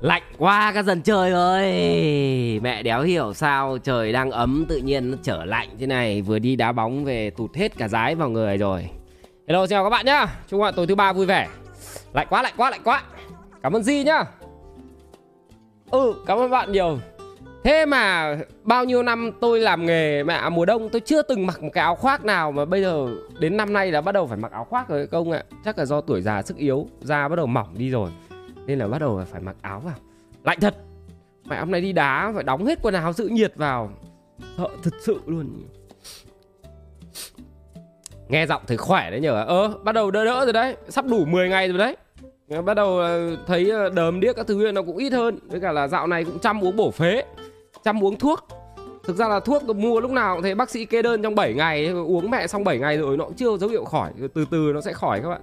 Lạnh quá các dân trời ơi. Mẹ đéo hiểu sao trời đang ấm tự nhiên nó trở lạnh thế này. Vừa đi đá bóng về tụt hết cả dái vào người rồi. Hello chào các bạn nhá. Chúc các bạn tối thứ ba vui vẻ. Lạnh quá lạnh quá lạnh quá. Cảm ơn Di nhá. Ừ cảm ơn bạn nhiều. Thế mà bao nhiêu năm tôi làm nghề mẹ mùa đông tôi chưa từng mặc một cái áo khoác nào mà bây giờ đến năm nay là bắt đầu phải mặc áo khoác rồi công ạ. Chắc là do tuổi già sức yếu, da bắt đầu mỏng đi rồi. Nên là bắt đầu phải mặc áo vào. Lạnh thật. Mẹ hôm nay đi đá phải đóng hết quần áo giữ nhiệt vào. Sợ thật sự luôn. Nghe giọng thấy khỏe đấy nhờ. Ơ, bắt đầu đỡ đỡ rồi đấy. Sắp đủ 10 ngày rồi đấy. Bắt đầu thấy ờ, đờm điếc các thứ nó cũng ít hơn. Với cả là dạo này cũng chăm uống bổ phế chăm uống thuốc Thực ra là thuốc mua lúc nào cũng thấy bác sĩ kê đơn trong 7 ngày Uống mẹ xong 7 ngày rồi nó cũng chưa dấu hiệu khỏi Từ từ nó sẽ khỏi các bạn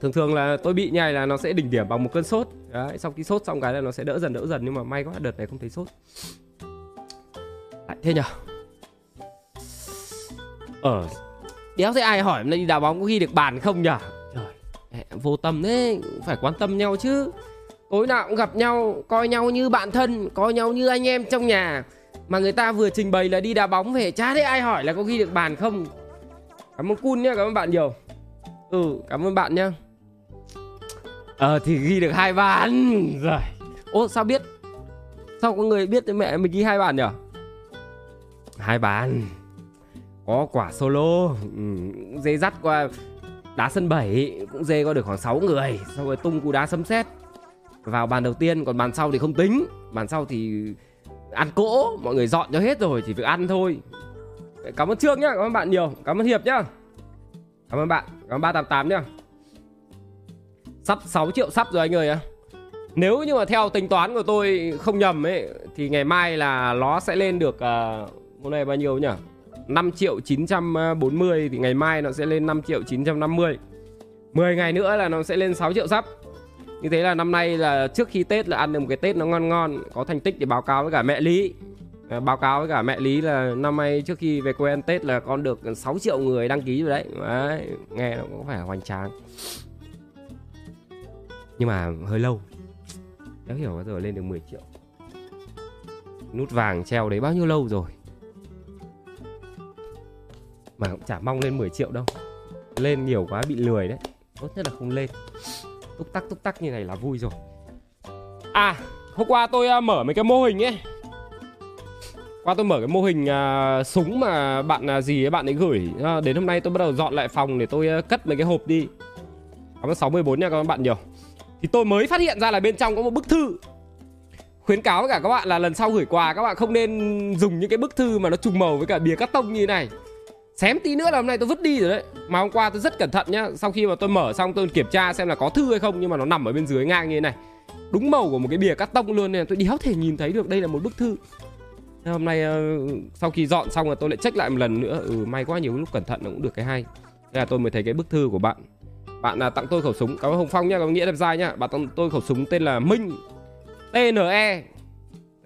Thường thường là tôi bị nhai là nó sẽ đỉnh điểm bằng một cơn sốt. Đấy, sau khi sốt xong cái là nó sẽ đỡ dần đỡ dần. Nhưng mà may quá đợt này không thấy sốt. Lại thế nhở? Ờ Đéo thấy ai hỏi hôm nay đi đá bóng có ghi được bàn không nhở? Trời Vô tâm thế Phải quan tâm nhau chứ. Tối nào cũng gặp nhau coi nhau như bạn thân coi nhau như anh em trong nhà. Mà người ta vừa trình bày là đi đá bóng về chả thấy ai hỏi là có ghi được bàn không. Cảm ơn cun nhá cảm ơn bạn nhiều. Ừ cảm ơn bạn nhá ờ thì ghi được hai bàn rồi ô sao biết? Sao có người biết mẹ mình ghi hai bàn nhở? Hai bàn có quả solo ừ, dê dắt qua đá sân bảy cũng dê qua được khoảng 6 người xong rồi tung cú đá sấm sét. Vào bàn đầu tiên còn bàn sau thì không tính. Bàn sau thì ăn cỗ mọi người dọn cho hết rồi chỉ việc ăn thôi. Cảm ơn trương nhá cảm ơn bạn nhiều. Cảm ơn hiệp nhá. Cảm ơn bạn cảm ơn ba tám tám nhá sắp 6 triệu sắp rồi anh ơi ạ. nếu như mà theo tính toán của tôi không nhầm ấy thì ngày mai là nó sẽ lên được uh, hôm nay bao nhiêu nhỉ? 5 triệu 940 à, thì ngày mai nó sẽ lên 5 triệu 950 10 ngày nữa là nó sẽ lên 6 triệu sắp. Như thế là năm nay là trước khi Tết là ăn được một cái Tết nó ngon ngon Có thành tích để báo cáo với cả mẹ Lý. À, Báo cáo với cả mẹ Lý là năm nay trước khi về quê ăn Tết là con được 6 triệu người đăng ký rồi đấy, đấy Nghe nó cũng phải hoành tráng. Nhưng mà hơi lâu. Đã hiểu bao giờ lên được 10 triệu. Nút vàng treo đấy bao nhiêu lâu rồi? Mà cũng chả mong lên 10 triệu đâu. Lên nhiều quá bị lười đấy. Tốt nhất là không lên. Túc tắc túc tắc như này là vui rồi. À hôm qua tôi uh, mở mấy cái mô hình ấy. Qua tôi mở cái mô hình uh, súng mà bạn uh, gì ấy bạn ấy gửi. Uh, đến hôm nay tôi bắt đầu dọn lại phòng để tôi uh, cất mấy cái hộp đi. Cảm ơn 64 nha các bạn nhiều thì tôi mới phát hiện ra là bên trong có một bức thư khuyến cáo với cả các bạn là lần sau gửi quà, các bạn không nên dùng những cái bức thư mà nó trùng màu với cả bìa cắt tông như này. Xém tí nữa là hôm nay tôi vứt đi rồi đấy. Mà hôm qua tôi rất cẩn thận nhá. Sau khi mà tôi mở xong tôi kiểm tra xem là có thư hay không, nhưng mà nó nằm ở bên dưới ngang như thế này. Đúng màu của một cái bìa cắt tông luôn nên tôi đéo thể nhìn thấy được đây là một bức thư. Hôm nay ờ, sau khi dọn xong rồi tôi lại check lại một lần nữa. Ừ may quá nhiều lúc cẩn thận nó cũng được cái hay. Thế là tôi mới thấy cái bức thư của bạn bạn là tặng tôi khẩu súng. Cảm ơn hồng phong nhá, có nghĩa đẹp dai nhá. Bạn tặng tôi khẩu súng tên là minh. Tne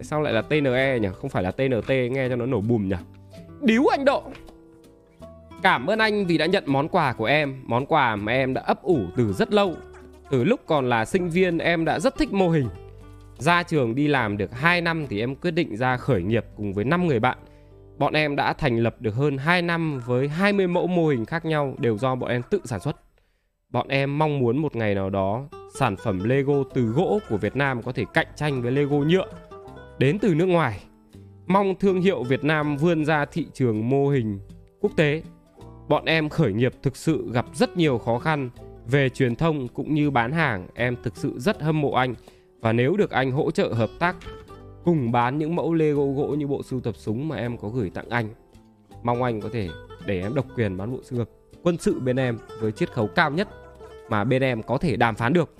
sao lại là tne nhỉ? Không phải là tnt nghe cho nó nổ bùm nhỉ? Điếu anh độ. Cảm ơn anh vì đã nhận món quà của em. Món quà mà em đã ấp ủ từ rất lâu. Từ lúc còn là sinh viên, em đã rất thích mô hình. Ra trường đi làm được 2 năm thì em quyết định ra khởi nghiệp cùng với 5 người bạn. Bọn em đã thành lập được hơn 2 năm với 20 mẫu mô hình khác nhau đều do bọn em tự sản xuất. Bọn em mong muốn một ngày nào đó sản phẩm Lego từ gỗ của Việt Nam có thể cạnh tranh với Lego nhựa đến từ nước ngoài. Mong thương hiệu Việt Nam vươn ra thị trường mô hình quốc tế. Bọn em khởi nghiệp thực sự gặp rất nhiều khó khăn về truyền thông cũng như bán hàng, em thực sự rất hâm mộ anh và nếu được anh hỗ trợ hợp tác cùng bán những mẫu Lego gỗ như bộ sưu tập súng mà em có gửi tặng anh. Mong anh có thể để em độc quyền bán bộ sưu tập quân sự bên em với chiết khấu cao nhất mà bên em có thể đàm phán được.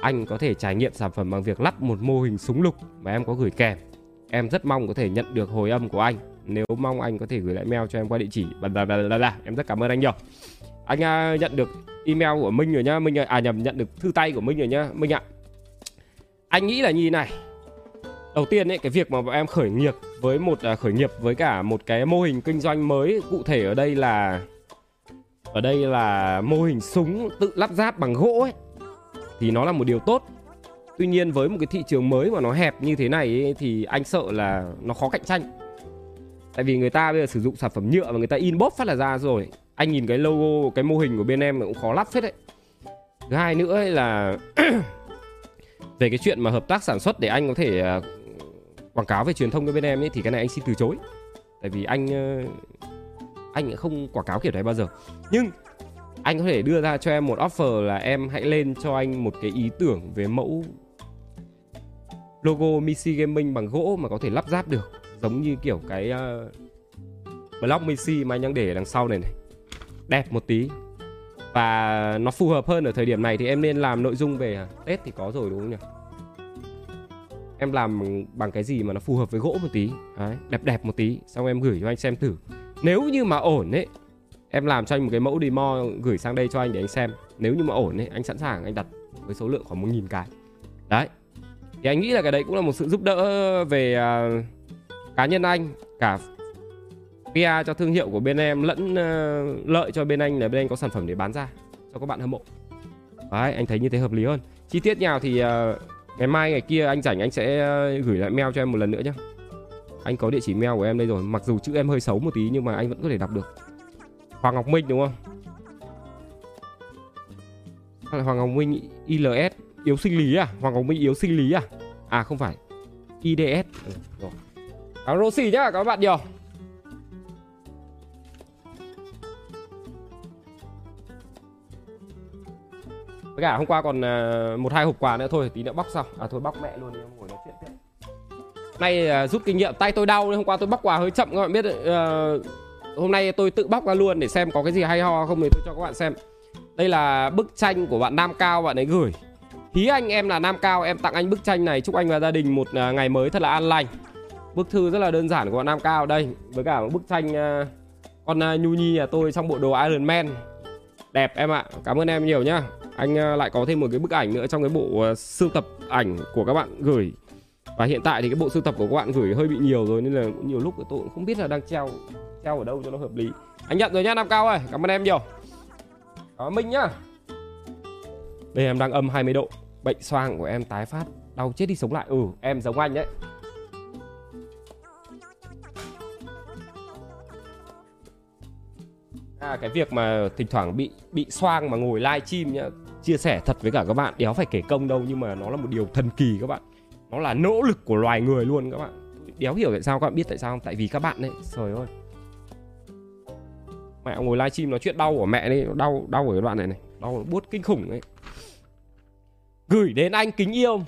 Anh có thể trải nghiệm sản phẩm bằng việc lắp một mô hình súng lục mà em có gửi kèm. Em rất mong có thể nhận được hồi âm của anh nếu mong anh có thể gửi lại mail cho em qua địa chỉ là, là, là, là. em rất cảm ơn anh nhiều anh à, nhận được email của Minh rồi nhá Minh à nhầm nhận được thư tay của Minh rồi nhá Minh ạ anh nghĩ là như này đầu tiên ấy cái việc mà bọn em khởi nghiệp với một à, khởi nghiệp với cả một cái mô hình kinh doanh mới cụ thể ở đây là ở đây là mô hình súng tự lắp ráp bằng gỗ ấy thì nó là một điều tốt Tuy nhiên với một cái thị trường mới mà nó hẹp như thế này ấy, thì anh sợ là nó khó cạnh tranh. Tại vì người ta bây giờ sử dụng sản phẩm nhựa và người ta in bóp phát là ra rồi. Anh nhìn cái logo, cái mô hình của bên em cũng khó lắp phết đấy. Thứ hai nữa ấy là về cái chuyện mà hợp tác sản xuất để anh có thể à, quảng cáo về truyền thông cho bên em ấy thì cái này anh xin từ chối. Tại vì anh anh không quảng cáo kiểu đấy bao giờ. Nhưng anh có thể đưa ra cho em một offer là em hãy lên cho anh một cái ý tưởng về mẫu logo Missy Gaming bằng gỗ mà có thể lắp ráp được. Giống như kiểu cái uh, block Missy mà anh đang để ở đằng sau này này. Đẹp một tí. Và nó phù hợp hơn ở thời điểm này thì em nên làm nội dung về Tết thì có rồi đúng không nhỉ? Em làm bằng cái gì mà nó phù hợp với gỗ một tí. Đấy, đẹp đẹp một tí. Xong em gửi cho anh xem thử nếu như mà ổn ấy em làm cho anh một cái mẫu demo gửi sang đây cho anh để anh xem. Nếu như mà ổn ấy anh sẵn sàng anh đặt với số lượng khoảng một nghìn cái. Đấy. Thì anh nghĩ là cái đấy cũng là một sự giúp đỡ về uh, cá nhân anh cả PR cho thương hiệu của bên em lẫn uh, lợi cho bên anh là bên anh có sản phẩm để bán ra cho các bạn hâm mộ. Đấy anh thấy như thế hợp lý hơn. Chi tiết nào thì uh, ngày mai ngày kia anh rảnh anh sẽ uh, gửi lại mail cho em một lần nữa nhé anh có địa chỉ mail của em đây rồi. Mặc dù chữ em hơi xấu một tí nhưng mà anh vẫn có thể đọc được. Hoàng Ngọc Minh đúng không? Hoàng Ngọc Minh ILS yếu sinh lý à? Hoàng Ngọc Minh yếu sinh lý à? À không phải. IDS ừ, rồi. Cảm ơn Rosie nhá các bạn nhiều. Với cả hôm qua còn à, một hai hộp quà nữa. Thôi tí nữa bóc xong à thôi bóc mẹ luôn đi ngồi nói chuyện tiếp nay uh, rút kinh nghiệm. Tay tôi đau hôm qua tôi bóc quà hơi chậm các bạn biết uh, hôm nay tôi tự bóc ra luôn để xem có cái gì hay ho không thì tôi cho các bạn xem. Đây là bức tranh của bạn Nam Cao bạn ấy gửi. Hí anh em là Nam Cao em tặng anh bức tranh này chúc anh và gia đình một uh, ngày mới thật là an lành. Bức thư rất là đơn giản của bạn Nam Cao đây Với cả một bức tranh uh, con uh, Nhu Nhi nhà tôi trong bộ đồ Iron Man. Đẹp em ạ Cảm ơn em nhiều nhá. Anh uh, lại có thêm một cái bức ảnh nữa trong cái bộ uh, sưu tập ảnh của các bạn gửi. Và hiện tại thì cái bộ sưu tập của các bạn gửi hơi bị nhiều rồi Nên là nhiều lúc tôi cũng không biết là đang treo Treo ở đâu cho nó hợp lý. Anh nhận rồi nhá Nam Cao ơi Cảm ơn em nhiều. Đó Minh nhá. Đây em đang âm 20 độ. Bệnh xoang của em tái phát Đau chết đi sống lại. Ừ em giống anh đấy. À, cái việc mà thỉnh thoảng bị bị xoang mà ngồi live stream nhá chia sẻ thật với cả các bạn đéo phải kể công đâu nhưng mà nó là một điều thần kỳ các bạn nó là nỗ lực của loài người luôn các bạn. Đéo hiểu tại sao các bạn biết tại sao không? Tại vì các bạn đấy trời ơi. Mẹ ngồi livestream nói chuyện đau của mẹ đi đau đau ở cái đoạn này này. Đau buốt kinh khủng đấy. Gửi đến anh kính yêu.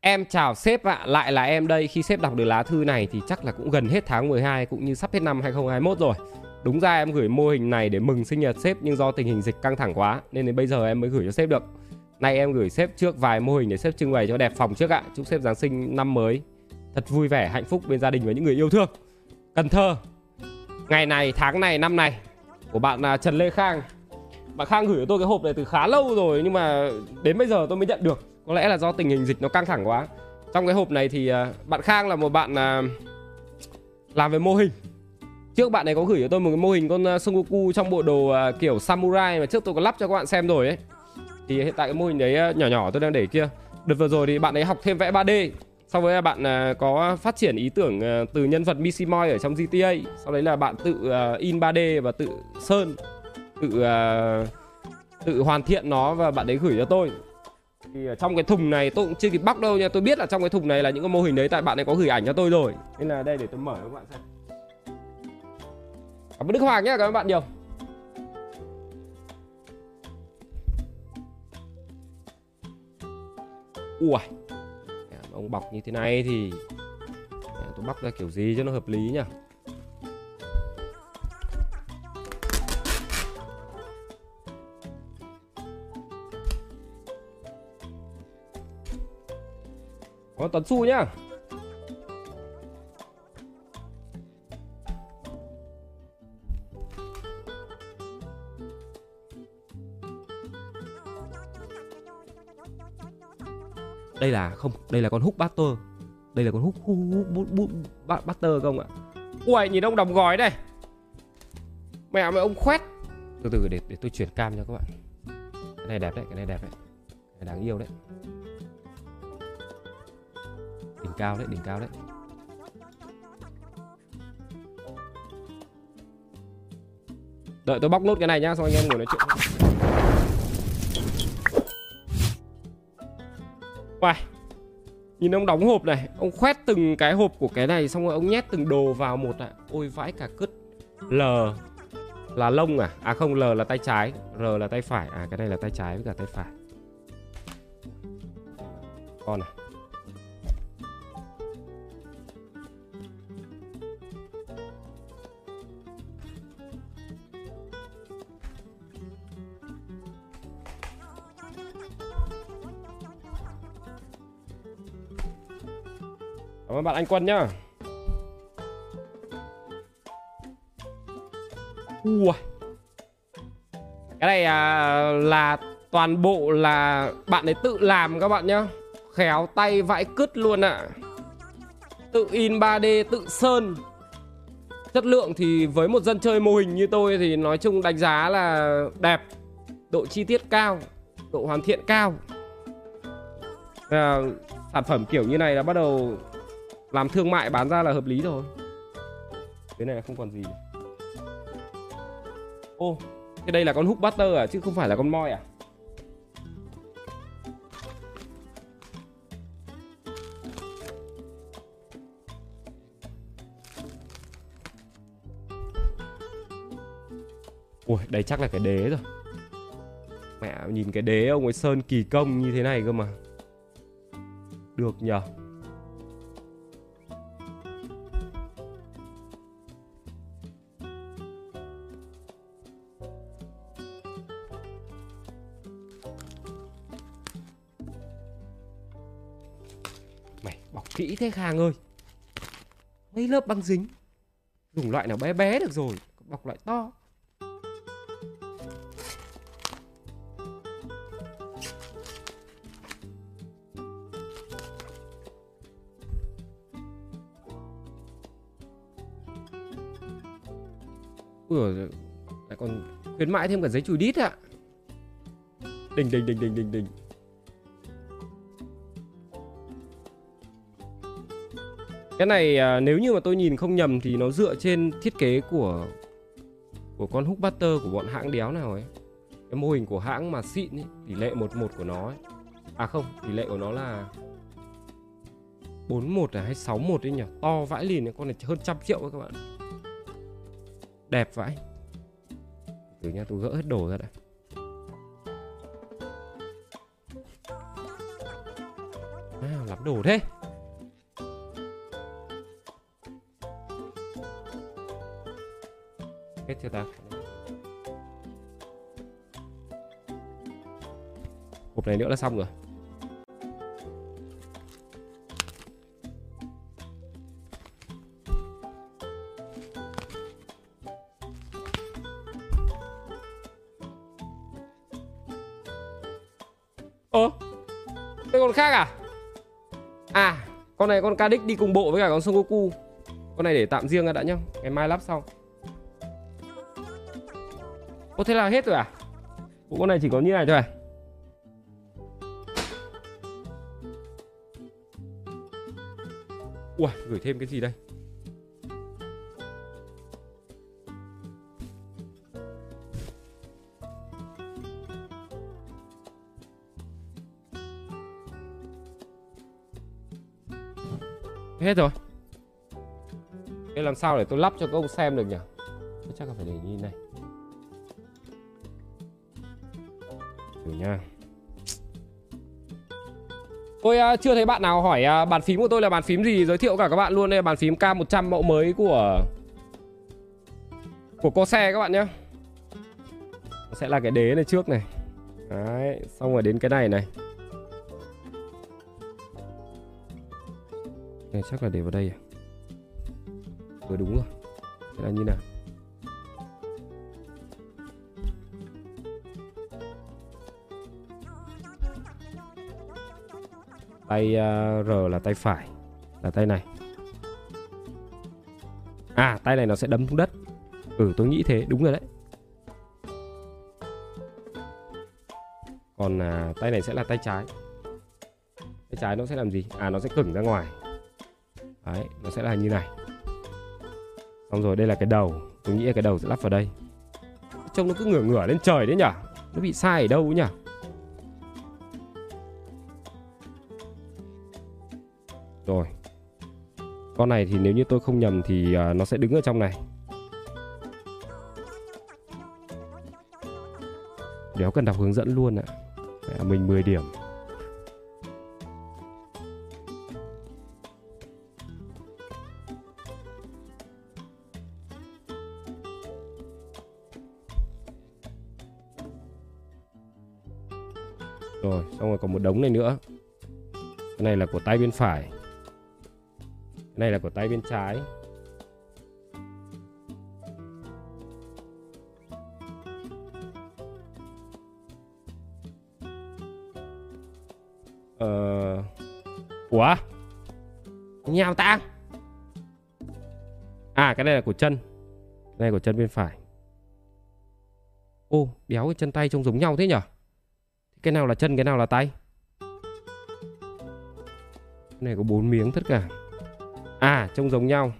Em chào sếp ạ, lại là em đây. Khi sếp đọc được lá thư này thì chắc là cũng gần hết tháng 12 Cũng như sắp hết năm 2021 rồi. Đúng ra em gửi mô hình này để mừng sinh nhật sếp Nhưng do tình hình dịch căng thẳng quá Nên đến bây giờ em mới gửi cho sếp được. Nay em gửi sếp trước vài mô hình để sếp trưng bày cho đẹp phòng trước ạ. Chúc sếp Giáng sinh năm mới Thật vui vẻ, hạnh phúc bên gia đình và những người yêu thương. Cần Thơ Ngày này, tháng này, năm này Của bạn là Trần Lê Khang. Bạn Khang gửi cho tôi cái hộp này từ khá lâu rồi Nhưng mà đến bây giờ tôi mới nhận được. Có lẽ là do tình hình dịch nó căng thẳng quá. Trong cái hộp này thì à, bạn Khang là một bạn à, làm về mô hình. Trước bạn này có gửi cho tôi một cái mô hình con à, Son Goku trong bộ đồ kiểu samurai mà trước tôi có lắp cho các bạn xem rồi ấy. Thì hiện tại cái mô hình đấy ờ, nhỏ nhỏ tôi đang để kia. Đợt vừa rồi thì bạn ấy học thêm vẽ 3D sau với là bạn ờ, có phát triển ý tưởng ờ, từ nhân vật Missy Moi ở trong GTA Sau đấy là bạn tự in 3D và tự sơn Tự tự hoàn thiện nó và bạn ấy gửi cho tôi. Thì trong cái thùng này tôi cũng chưa kịp bóc đâu nha. Tôi biết là trong cái thùng này là những cái mô hình đấy Tại bạn ấy có gửi ảnh cho tôi rồi. Nên là đây để tôi mở cho các bạn xem. Cảm ơn Đức Hoàng nhé, cảm ơn bạn nhiều. Ui Ông bọc như thế này thì Tôi bóc ra kiểu gì cho nó hợp lý nhỉ? Có Tuấn Su nhá Đây là không, đây là con hút butter. Đây là con hút hút hút hút butter không ạ? Ui nhìn ông đóng gói đây. Mẹ mày ông khoét. Từ từ để, để tôi chuyển cam cho các bạn. Cái này đẹp đấy, cái này đẹp đấy. Đáng yêu đấy. Đỉnh cao đấy, đỉnh cao đấy. Đợi tôi bóc nốt cái này nhá, xong anh em ngồi nói chuyện Uầy Nhìn ông đóng hộp này Ông khoét từng cái hộp của cái này Xong rồi ông nhét từng đồ vào một ạ. À. Ôi vãi cả cứt. L là lông à? À không, L là tay trái R là tay phải. À cái này là tay trái với cả tay phải. Con này bạn anh Quân nhá. Ui. Cái này à, là toàn bộ là bạn ấy tự làm các bạn nhá. Khéo tay vãi cứt luôn ạ. À. Tự in 3D, tự sơn. Chất lượng thì với một dân chơi mô hình như tôi thì nói chung đánh giá là đẹp. Độ chi tiết cao, độ hoàn thiện cao. À, Sản phẩm kiểu như này là bắt đầu làm thương mại bán ra là hợp lý rồi. Cái này không còn gì. Ô, Cái đây là con hook butter à chứ không phải là con moi à? Ui, đây chắc là cái đế rồi. Mẹ, nhìn cái đế ông ấy sơn kỳ công như thế này cơ mà. Được nhờ. Kỹ thế Khang ơi. Mấy lớp băng dính. Dùng loại nào bé bé được rồi. Bọc loại to. Ui lại còn khuyến mãi thêm cả giấy chùi đít ạ. À. Đình đình đình đình đình đình Cái này à, nếu như mà tôi nhìn không nhầm thì nó dựa trên thiết kế của của con húc butter của bọn hãng đéo nào ấy. Cái mô hình của hãng mà xịn ấy, tỷ lệ 11 của nó ấy. À không, tỷ lệ của nó là 41 là hay 61 đấy nhỉ? To vãi lìn ấy, con này hơn trăm triệu ấy các bạn. Đẹp vãi. Từ nha, tôi gỡ hết đồ ra đã. À, lắm đồ thế. Hết ta? Hộp này nữa là xong rồi. Ơ, Cái con khác à À Con này con Cadix đi cùng bộ với cả con Son Goku Con này để tạm riêng ra đã nhá Ngày mai lắp sau Ô thế là hết rồi à? Bộ con này chỉ có như này thôi à? Ui, gửi thêm cái gì đây? Hết rồi Thế làm sao để tôi lắp cho các ông xem được nhỉ? Chắc là phải để như này thử nha Tôi uh, chưa thấy bạn nào hỏi uh, bàn phím của tôi là bàn phím gì? Giới thiệu cả các bạn luôn Đây là bàn phím K100 mẫu mới của Của xe các bạn nhé Sẽ là cái đế này trước này. Đấy Xong rồi đến cái này này. Này chắc là để vào đây à? Vừa đúng rồi. Thế là như nào? Tay uh, R là tay phải. Là tay này. À tay này nó sẽ đấm xuống đất. Ừ tôi nghĩ thế đúng rồi đấy. Còn còn à, tay này sẽ là tay trái. Tay trái nó sẽ làm gì? À nó sẽ cứng ra ngoài. Đấy nó sẽ là như này. Xong rồi đây là cái đầu. Tôi nghĩ là cái đầu sẽ lắp vào đây. Trông nó cứ ngửa ngửa lên trời đấy nhở nó bị sai ở đâu nhỉ? Rồi con này thì nếu như tôi không nhầm thì à, nó sẽ đứng ở trong này đéo cần đọc hướng dẫn luôn ạ à. mình 10 điểm Rồi, xong rồi còn một đống này nữa. Cái này là của tay bên phải. Cái này là của tay bên trái. Ờ... Ủa? Nhào ta? À, cái này là của chân. Cái này của chân bên phải. Ô, đéo cái chân tay trông giống nhau thế nhở? Cái nào là chân, cái nào là tay? Cái này có bốn miếng tất cả. À, trông giống nhau.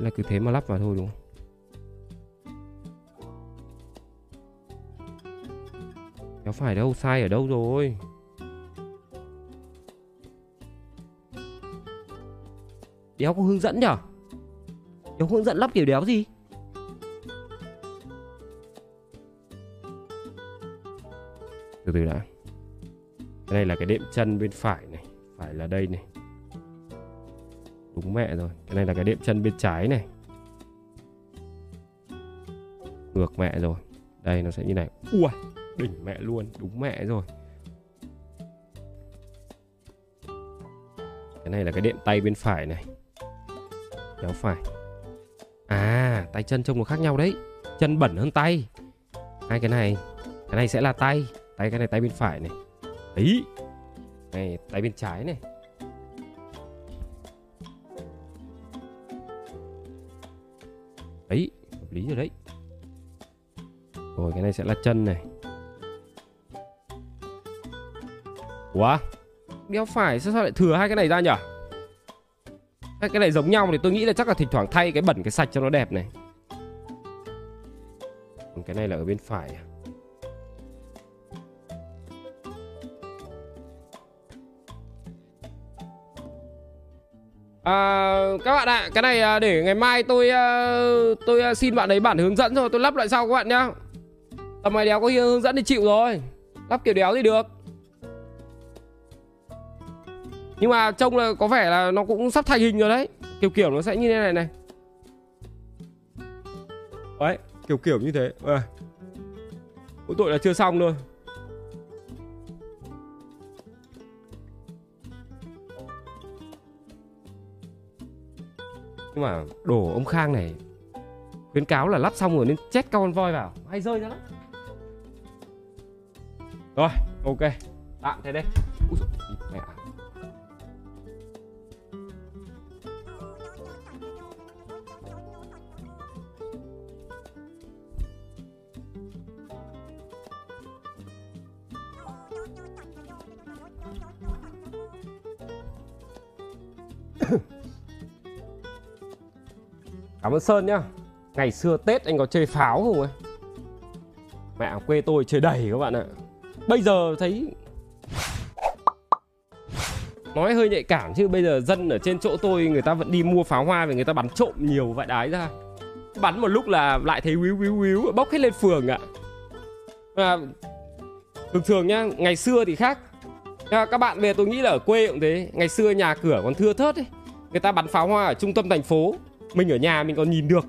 Là cứ thế mà lắp vào thôi đúng không? Đéo phải đâu, sai ở đâu rồi? Đéo có hướng dẫn nhở? Đéo hướng dẫn lắp kiểu đéo gì? từ từ đã cái này là cái đệm chân bên phải này phải là đây này đúng mẹ rồi. Cái này là cái đệm chân bên trái này. Ngược mẹ rồi. Đây, nó sẽ như này. Ui, đỉnh mẹ luôn, đúng mẹ rồi. Cái này là cái đệm tay bên phải này. Kéo phải. À tay chân trông nó khác nhau đấy. Chân bẩn hơn tay. Hai cái này cái này sẽ là tay. Tay, cái này tay bên phải này. Ấy này, tay bên trái này. Hợp lý rồi đấy. Rồi cái này sẽ là chân này. Ủa Đeo phải sao, sao lại thừa hai cái này ra nhỉ Hai cái này giống nhau thì tôi nghĩ là chắc là thỉnh thoảng thay cái bẩn cái sạch cho nó đẹp này. Còn cái này là ở bên phải à? À, các bạn ạ, cái này à, để ngày mai tôi à, tôi à, xin bạn ấy bản hướng dẫn rồi tôi lắp lại sau các bạn nhá. Tầm này đéo có hướng dẫn thì chịu rồi. Lắp kiểu đéo thì được. Nhưng mà trông là có vẻ là nó cũng sắp thành hình rồi đấy. Kiểu kiểu nó sẽ như thế này này. Đấy, kiểu kiểu như thế. À. Mỗi tội là chưa xong thôi. Nhưng mà đổ ông Khang này khuyến cáo là lắp xong rồi nên chết con voi vào. Hay rơi ra lắm. Rồi ok. Tạm thế đây. Úi dồi, Cảm ơn Sơn nhá. Ngày xưa Tết anh có chơi pháo không ấy Mẹ quê tôi chơi đầy các bạn ạ. Bây giờ thấy Nói hơi nhạy cảm chứ bây giờ dân ở trên chỗ tôi Người ta vẫn đi mua pháo hoa Vì người ta bắn trộm nhiều vậy đái ra. Bắn một lúc là lại thấy víu víu víu Bốc hết lên phường ạ. À, Thường thường nhá Ngày xưa thì khác. Các bạn về tôi nghĩ là ở quê cũng thế. Ngày xưa nhà cửa còn thưa thớt ấy. Người ta bắn pháo hoa ở trung tâm thành phố mình ở nhà mình còn nhìn được.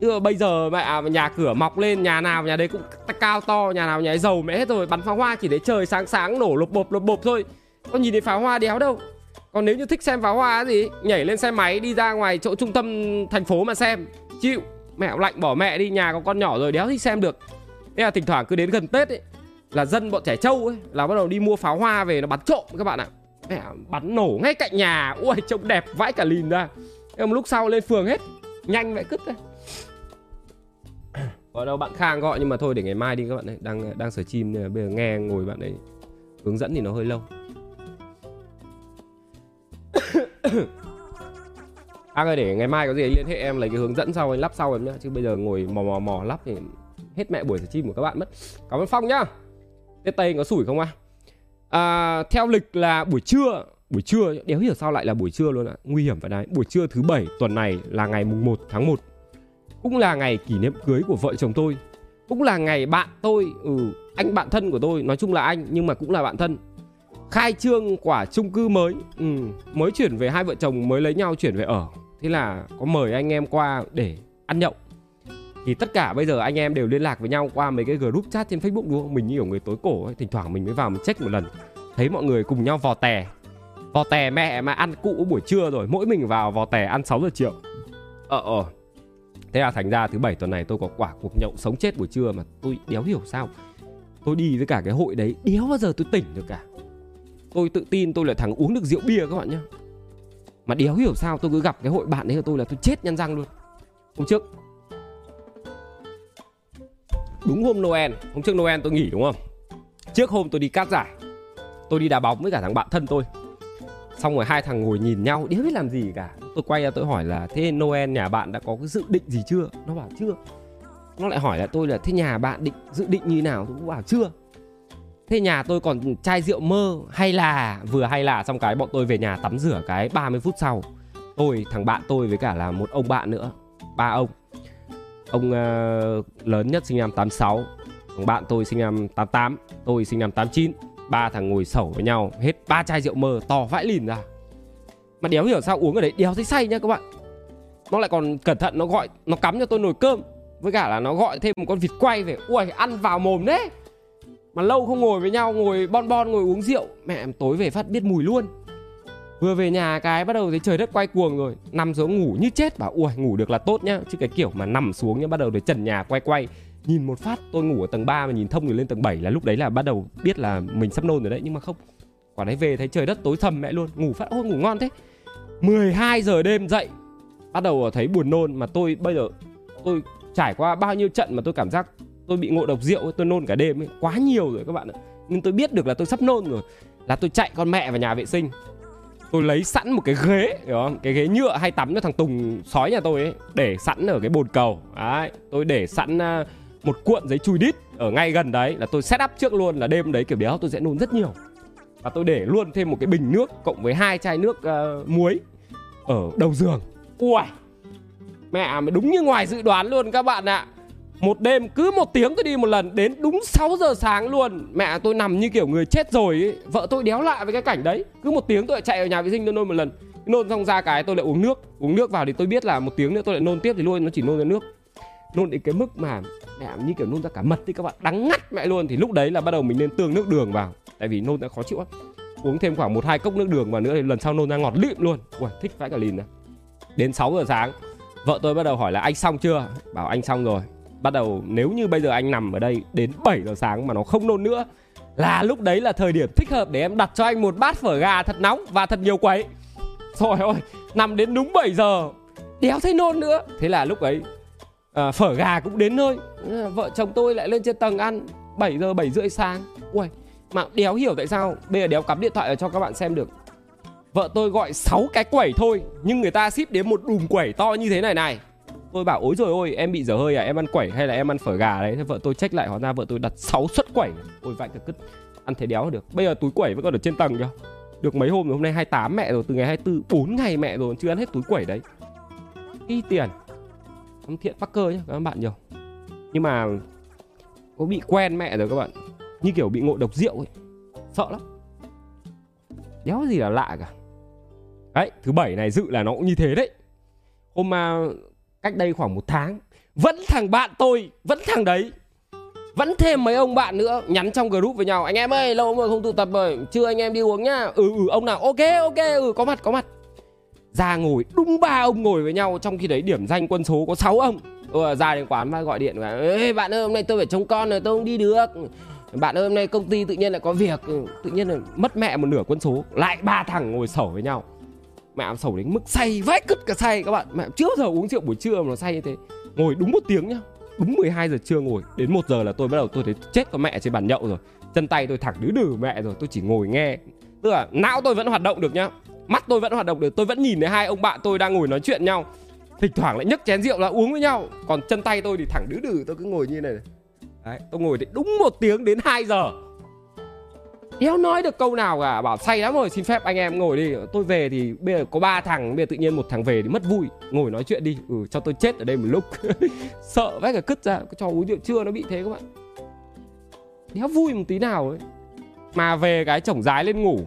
Nhưng mà bây giờ mẹ nhà cửa mọc lên, nhà nào nhà đấy cũng cao to, nhà nào nhà ấy giàu mẹ hết rồi, bắn pháo hoa chỉ để trời sáng sáng nổ lục bộp lục bộp thôi. Có nhìn thấy pháo hoa đéo đâu. Còn nếu như thích xem pháo hoa gì nhảy lên xe máy, đi ra ngoài chỗ trung tâm thành phố mà xem. Chịu. Mẹ lạnh, bỏ mẹ đi, nhà có con nhỏ rồi, đéo thích xem được. Thế là thỉnh thoảng cứ đến gần tết ấy, là dân bọn trẻ trâu ấy, là bắt đầu đi mua pháo hoa về nó bắn trộm các bạn ạ. Mẹ bắn nổ ngay cạnh nhà. Ui, trông đẹp vãi cả lìn ra em lúc sau lên phường hết. Nhanh vậy, cứt đây Ở đâu bạn Khang gọi, nhưng mà thôi để ngày mai đi các bạn ấy Đang đang sửa chim bây giờ nghe ngồi bạn ấy hướng dẫn thì nó hơi lâu. Khang ơi, để ngày mai có gì anh liên hệ em, lấy cái hướng dẫn sau anh lắp sau em nhá. Chứ bây giờ ngồi mò mò mò lắp thì hết mẹ buổi sửa chim của các bạn mất. Cảm ơn Phong nhá. Tết Tây có sủi không à? à Theo lịch là buổi trưa. Buổi trưa, đéo hiểu sao lại là buổi trưa luôn ạ. Nguy hiểm phải đấy. Buổi trưa thứ bảy tuần này là ngày mùng 1 tháng 1 Cũng là ngày kỷ niệm cưới của vợ chồng tôi. Cũng là ngày bạn tôi ừ, Anh bạn thân của tôi Nói chung là anh nhưng mà cũng là bạn thân. Khai trương quả chung cư mới ừ, Mới chuyển về hai vợ chồng mới lấy nhau chuyển về ở. Thế là có mời anh em qua để ăn nhậu. Thì tất cả bây giờ anh em đều liên lạc với nhau qua mấy cái group chat trên Facebook đúng không? Mình như kiểu người tối cổ ấy, thỉnh thoảng mình mới vào mình check một lần. Thấy mọi người cùng nhau vò tè. Vò tè mẹ mà ăn cụ buổi trưa rồi, mỗi mình vào vò tè ăn 6 giờ chiều. Ờ ờ. Thế là thành ra thứ bảy tuần này tôi có quả cuộc nhậu sống chết buổi trưa mà tôi đéo hiểu sao. Tôi đi với cả cái hội đấy, đéo bao giờ tôi tỉnh được cả. Tôi tự tin tôi là thằng uống được rượu bia các bạn nhá. Mà đéo hiểu sao tôi cứ gặp cái hội bạn đấy của tôi là tôi chết nhăn răng luôn. Hôm trước đúng hôm Noel hôm trước Noel tôi nghỉ đúng không trước hôm tôi đi cát giải tôi đi đá bóng với cả thằng bạn thân tôi xong rồi hai thằng ngồi nhìn nhau đéo biết làm gì cả. Tôi quay ra tôi hỏi là thế Noel nhà bạn đã có cái dự định gì chưa? Nó bảo chưa. Nó lại hỏi lại tôi là thế nhà bạn định dự định như nào? Tôi cũng bảo chưa. Thế nhà tôi còn chai rượu mơ hay là vừa hay là xong cái bọn tôi về nhà tắm rửa cái 30 phút sau. Tôi thằng bạn tôi với cả là một ông bạn nữa ba ông. Ông uh, lớn nhất sinh năm 86 Thằng bạn tôi sinh năm 88 Tôi sinh năm 89 Ba thằng ngồi sẩu với nhau, Hết ba chai rượu mơ, to vãi lìn ra. Mà đéo hiểu sao uống ở đấy, đéo thấy say nha các bạn. Nó lại còn cẩn thận, nó gọi, Nó cắm cho tôi nồi cơm. Với cả là nó gọi thêm một con vịt quay về. Ui, ăn vào mồm đấy. Mà lâu không ngồi với nhau, Ngồi bon bon, ngồi uống rượu. Mẹ tối về phát biết mùi luôn. Vừa về nhà cái bắt đầu thấy trời đất quay cuồng rồi. Nằm xuống ngủ như chết. Bảo, ui, ngủ được là tốt nhá. Chứ cái kiểu mà nằm xuống nhá, Bắt đầu thấy trần nhà quay quay. Nhìn một phát tôi ngủ ở tầng 3 mà nhìn thông rồi lên tầng 7 là lúc đấy là bắt đầu biết là mình sắp nôn rồi đấy Nhưng mà không. Quả đấy về thấy trời đất tối thầm mẹ luôn Ngủ phát ôi ngủ ngon thế. 12 giờ đêm dậy Bắt đầu thấy buồn nôn mà tôi bây giờ Tôi trải qua bao nhiêu trận mà tôi cảm giác Tôi bị ngộ độc rượu tôi nôn cả đêm ấy Quá nhiều rồi các bạn ạ. Nhưng tôi biết được là tôi sắp nôn rồi Là tôi chạy con mẹ vào nhà vệ sinh. Tôi lấy sẵn một cái ghế hiểu không? Cái ghế nhựa hay tắm cho thằng tùng sói nhà tôi ấy để sẵn ở cái bồn cầu. Đấy tôi để sẵn uh, một cuộn giấy chui đít ở ngay gần đấy là tôi set up trước luôn là đêm đấy kiểu béo tôi sẽ nôn rất nhiều. Và tôi để luôn thêm một cái bình nước cộng với hai chai nước uh, muối ở đầu giường. Ui mẹ mà đúng như ngoài dự đoán luôn các bạn ạ. Một đêm cứ một tiếng tôi đi một lần Đến đúng 6 giờ sáng luôn. Mẹ tôi nằm như kiểu người chết rồi ấy. Vợ tôi đéo lại với cái cảnh đấy. Cứ một tiếng tôi lại chạy ở nhà vệ sinh tôi nôn một lần. Nôn xong ra cái tôi lại uống nước. Uống nước vào thì tôi biết là một tiếng nữa tôi lại nôn tiếp thì luôn Nó chỉ nôn ra nước. Nôn đến cái mức mà mẹ như kiểu nôn ra cả mật thì các bạn. Đắng ngắt mẹ luôn. Thì lúc đấy là bắt đầu mình nên tương nước đường vào. Tại vì nôn đã khó chịu lắm. Uống thêm khoảng một hai cốc nước đường vào nữa thì lần sau nôn ra ngọt lịm luôn. Ui thích vãi cả lìn này Đến 6 giờ sáng, Vợ tôi bắt đầu hỏi là anh xong chưa? Bảo anh xong rồi. Bắt đầu nếu như bây giờ anh nằm ở đây đến 7 giờ sáng mà nó không nôn nữa, là lúc đấy là thời điểm thích hợp để em đặt cho anh một bát phở gà thật nóng và thật nhiều quấy. Rồi ôi nằm đến đúng 7 giờ, đéo thấy nôn nữa. Thế là lúc ấy à, phở gà cũng đến nơi. Vợ chồng tôi lại lên trên tầng ăn 7 giờ 7 rưỡi sáng. Ui mà đéo hiểu tại sao bây giờ đéo cắm điện thoại cho các bạn xem được. Vợ tôi gọi 6 cái quẩy thôi nhưng người ta ship đến một đùm quẩy to như thế này này. Tôi bảo ối rồi ôi em bị dở hơi à? Em ăn quẩy hay là em ăn phở gà đấy? Thế vợ tôi check lại hóa ra vợ tôi đặt 6 suất quẩy. Ôi vậy cứ ăn thế đéo được. Bây giờ túi quẩy vẫn còn ở trên tầng chưa được mấy hôm rồi hôm nay 28 mẹ rồi từ ngày 24 4 ngày mẹ rồi chưa ăn hết túi quẩy đấy. Y tiền không thiện fucker nhá các bạn nhiều. Nhưng mà có bị quen mẹ rồi các bạn. Như kiểu bị ngộ độc rượu ấy. Sợ lắm. Đéo gì là lạ cả. Đấy, thứ bảy này dự là nó cũng như thế đấy. Hôm mà cách đây khoảng một tháng, vẫn thằng bạn tôi, vẫn thằng đấy, vẫn thêm mấy ông bạn nữa nhắn trong group với nhau. Anh em ơi, lâu rồi không tụ tập rồi. Chưa anh em đi uống nhá. Ừ ừ ông nào? Ok ok ừ có mặt có mặt ra ngồi đúng ba ông ngồi với nhau trong khi đấy điểm danh quân số có 6 ông. Ừ, ra đến quán mà gọi điện và Ê, bạn ơi hôm nay tôi phải trông con rồi tôi không đi được. Bạn ơi hôm nay công ty tự nhiên lại có việc ừ, tự nhiên là mất mẹ một nửa quân số. Lại ba thằng ngồi sẩu với nhau. Mẹ em sầu đến mức say vãi cứt cả say các bạn. Mẹ chưa bao giờ uống rượu buổi trưa mà nó say như thế. Ngồi đúng một tiếng nhá đúng 12 giờ trưa ngồi. Đến 1 giờ là tôi bắt đầu tôi thấy chết con mẹ trên bàn nhậu rồi. Chân tay tôi thẳng đứ đừ mẹ rồi tôi chỉ ngồi nghe. Tức là não tôi vẫn hoạt động được nhá mắt tôi vẫn hoạt động được tôi vẫn nhìn thấy hai ông bạn tôi đang ngồi nói chuyện nhau. Thỉnh thoảng lại nhấc chén rượu là uống với nhau. Còn chân tay tôi thì thẳng đứ đừ tôi cứ ngồi như này, này. Đấy, tôi ngồi đúng một tiếng đến 2 giờ. Đéo nói được câu nào cả Bảo say lắm rồi xin phép anh em ngồi đi. Tôi về thì bây giờ có ba thằng Bây giờ tự nhiên một thằng về thì mất vui. Ngồi nói chuyện đi Ừ cho tôi chết ở đây một lúc. Sợ vách cả cứt ra Cho uống rượu trưa nó bị thế các bạn. Đéo vui một tí nào ấy. Mà về cái chổng rái lên ngủ.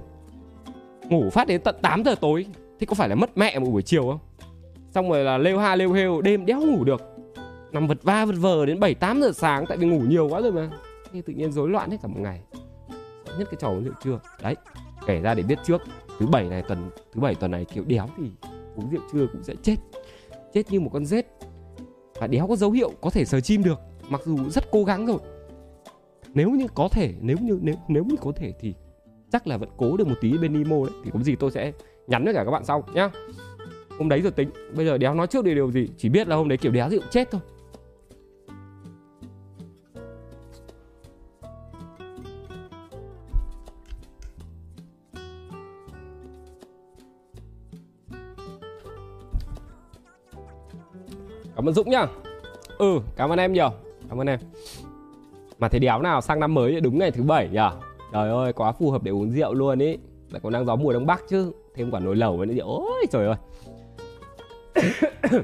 Ngủ phát đến tận 8 giờ tối. Thì có phải là mất mẹ một buổi chiều không? Xong rồi là lêu ha, lêu hêu, Đêm đéo ngủ được. Nằm vật va vật vờ đến 7-8 giờ sáng, Tại vì ngủ nhiều quá rồi mà. Thì tự nhiên rối loạn hết cả một ngày. Nhất cái trò uống rượu trưa. Đấy, kể ra để biết trước. Thứ bảy này tuần, thứ bảy tuần này kiểu đéo thì uống rượu trưa cũng sẽ chết. Chết như một con rết. Và đéo có dấu hiệu có thể sờ chim được, mặc dù rất cố gắng rồi. Nếu như có thể, nếu như, nếu nếu như có thể thì chắc là vẫn cố được một tí bên Nemo đấy. Thì có gì tôi sẽ nhắn với cả các bạn sau nhá. Hôm đấy rồi tính, bây giờ đéo nói trước điều điều gì, chỉ biết là hôm đấy kiểu đéo rượu chết thôi. Cảm ơn Dũng nhá. Ừ cảm ơn em nhiều. Cảm ơn em. Mà thế đéo nào sang năm mới, đúng ngày thứ bảy nhỉ Trời ơi quá phù hợp để uống rượu luôn ý. Lại còn đang gió mùa đông bắc chứ Thêm quả nồi lẩu với nữa Ôi trời ơi.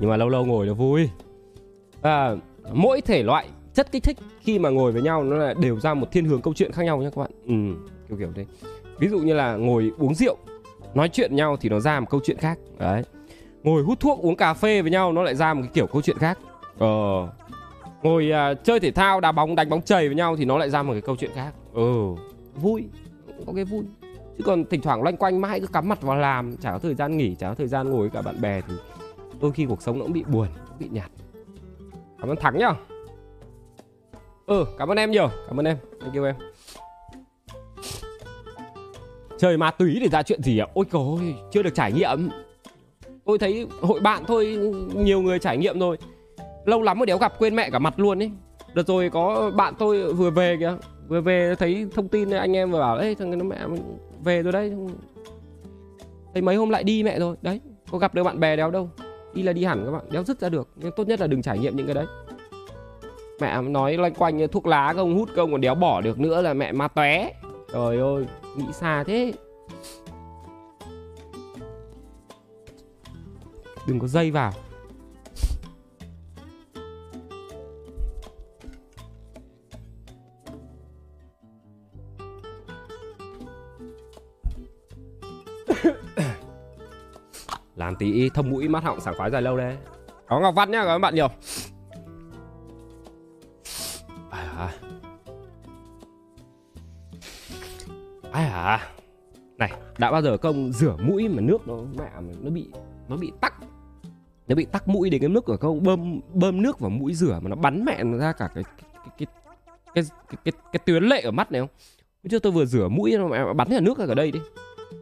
Nhưng mà lâu lâu ngồi là vui. À, Mỗi thể loại chất kích thích khi mà ngồi với nhau nó là đều ra một thiên hướng câu chuyện khác nhau nhé các bạn. Ừ, kiểu kiểu thế. Ví dụ như là ngồi uống rượu nói chuyện nhau thì nó ra một câu chuyện khác. Đấy. Ngồi hút thuốc uống cà phê với nhau nó lại ra một cái kiểu câu chuyện khác. Ờ. Ngồi uh, chơi thể thao đá bóng đánh bóng chày với nhau thì nó lại ra một cái câu chuyện khác ừ. Vui, có cái vui. Chứ còn thỉnh thoảng loanh quanh mãi cứ cắm mặt vào làm, chả có thời gian nghỉ, chả có thời gian ngồi với cả bạn bè thì đôi khi cuộc sống nó cũng bị buồn cũng bị nhạt. Cảm ơn thắng nhá. Ừ cảm ơn em nhiều, cảm ơn em. Thank you em. Trời ma túy để ra chuyện gì ạ? Ôi trời chưa được trải nghiệm. Tôi thấy hội bạn thôi, nhiều người trải nghiệm rồi. Lâu lắm rồi đéo gặp quên mẹ cả mặt luôn ấy đợt rồi có bạn tôi vừa về kìa vừa về thấy thông tin anh em vừa bảo ấy thằng nó mẹ về rồi đấy. Thấy mấy hôm lại đi mẹ rồi. Đấy, có gặp được bạn bè đéo đâu. Đi là đi hẳn các bạn, đéo dứt ra được. Nhưng tốt nhất là đừng trải nghiệm những cái đấy. Mẹ nói loanh quanh thuốc lá không, hút không, còn đéo bỏ được nữa là mẹ ma tóe. Trời ơi, nghĩ xa thế. Đừng có dây vào. Làm tí thông mũi mắt họng sảng khoái dài lâu đây có ngọc văn nhá các bạn nhiều. À à này đã bao giờ công rửa mũi mà nước nó mẹ nó bị nó bị tắc? Nó bị tắc mũi đến cái mức ở không bơm bơm nước vào mũi rửa mà nó bắn mẹ nó ra cả cái cái cái cái cái, cái, cái tuyến lệ ở mắt này không? Chứ tôi vừa rửa mũi nó mẹ bắn ra nước ra ở đây đi.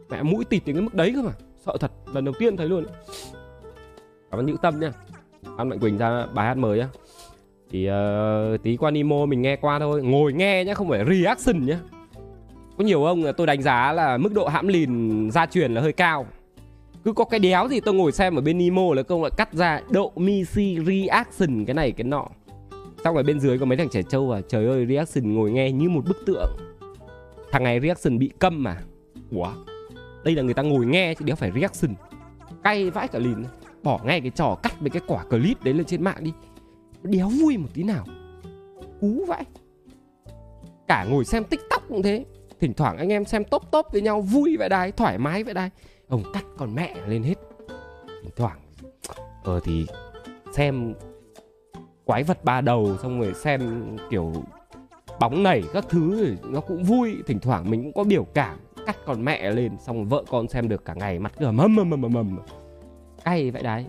Mẹ mũi tịt đến cái mức đấy cơ mà sợ thật lần đầu tiên thấy luôn. Cảm ơn nhữ tâm nha ăn mạnh quỳnh ra bài hát mới á. Thì uh, tí qua Nemo mình nghe qua thôi. Ngồi nghe nhá không phải reaction nhá. Có nhiều ông tôi đánh giá là mức độ hãm lìn gia truyền là hơi cao. Cứ có cái đéo gì tôi ngồi xem ở bên Nemo là công lại cắt ra độ Misi reaction cái này cái nọ. Xong ở bên dưới có mấy thằng trẻ trâu à trời ơi reaction ngồi nghe như một bức tượng. Thằng này reaction bị câm mà. Ủa? Đây là người ta ngồi nghe chứ đéo phải reaction. Cay vãi cả lìn bỏ ngay cái trò cắt với cái quả clip đấy lên trên mạng đi. Đéo vui một tí nào. Cú vãi. Cả ngồi xem tiktok cũng thế. Thỉnh thoảng anh em xem top top với nhau vui vậy đài thoải mái vậy đài ông cắt con mẹ lên hết. Thỉnh thoảng ờ thì xem quái vật ba đầu, xong rồi xem kiểu bóng nảy các thứ, nó cũng vui. Thỉnh thoảng mình cũng có biểu cảm cắt con mẹ lên, xong vợ con xem được cả ngày, mặt cứ mầm mầm mầm mầm cay vậy đấy.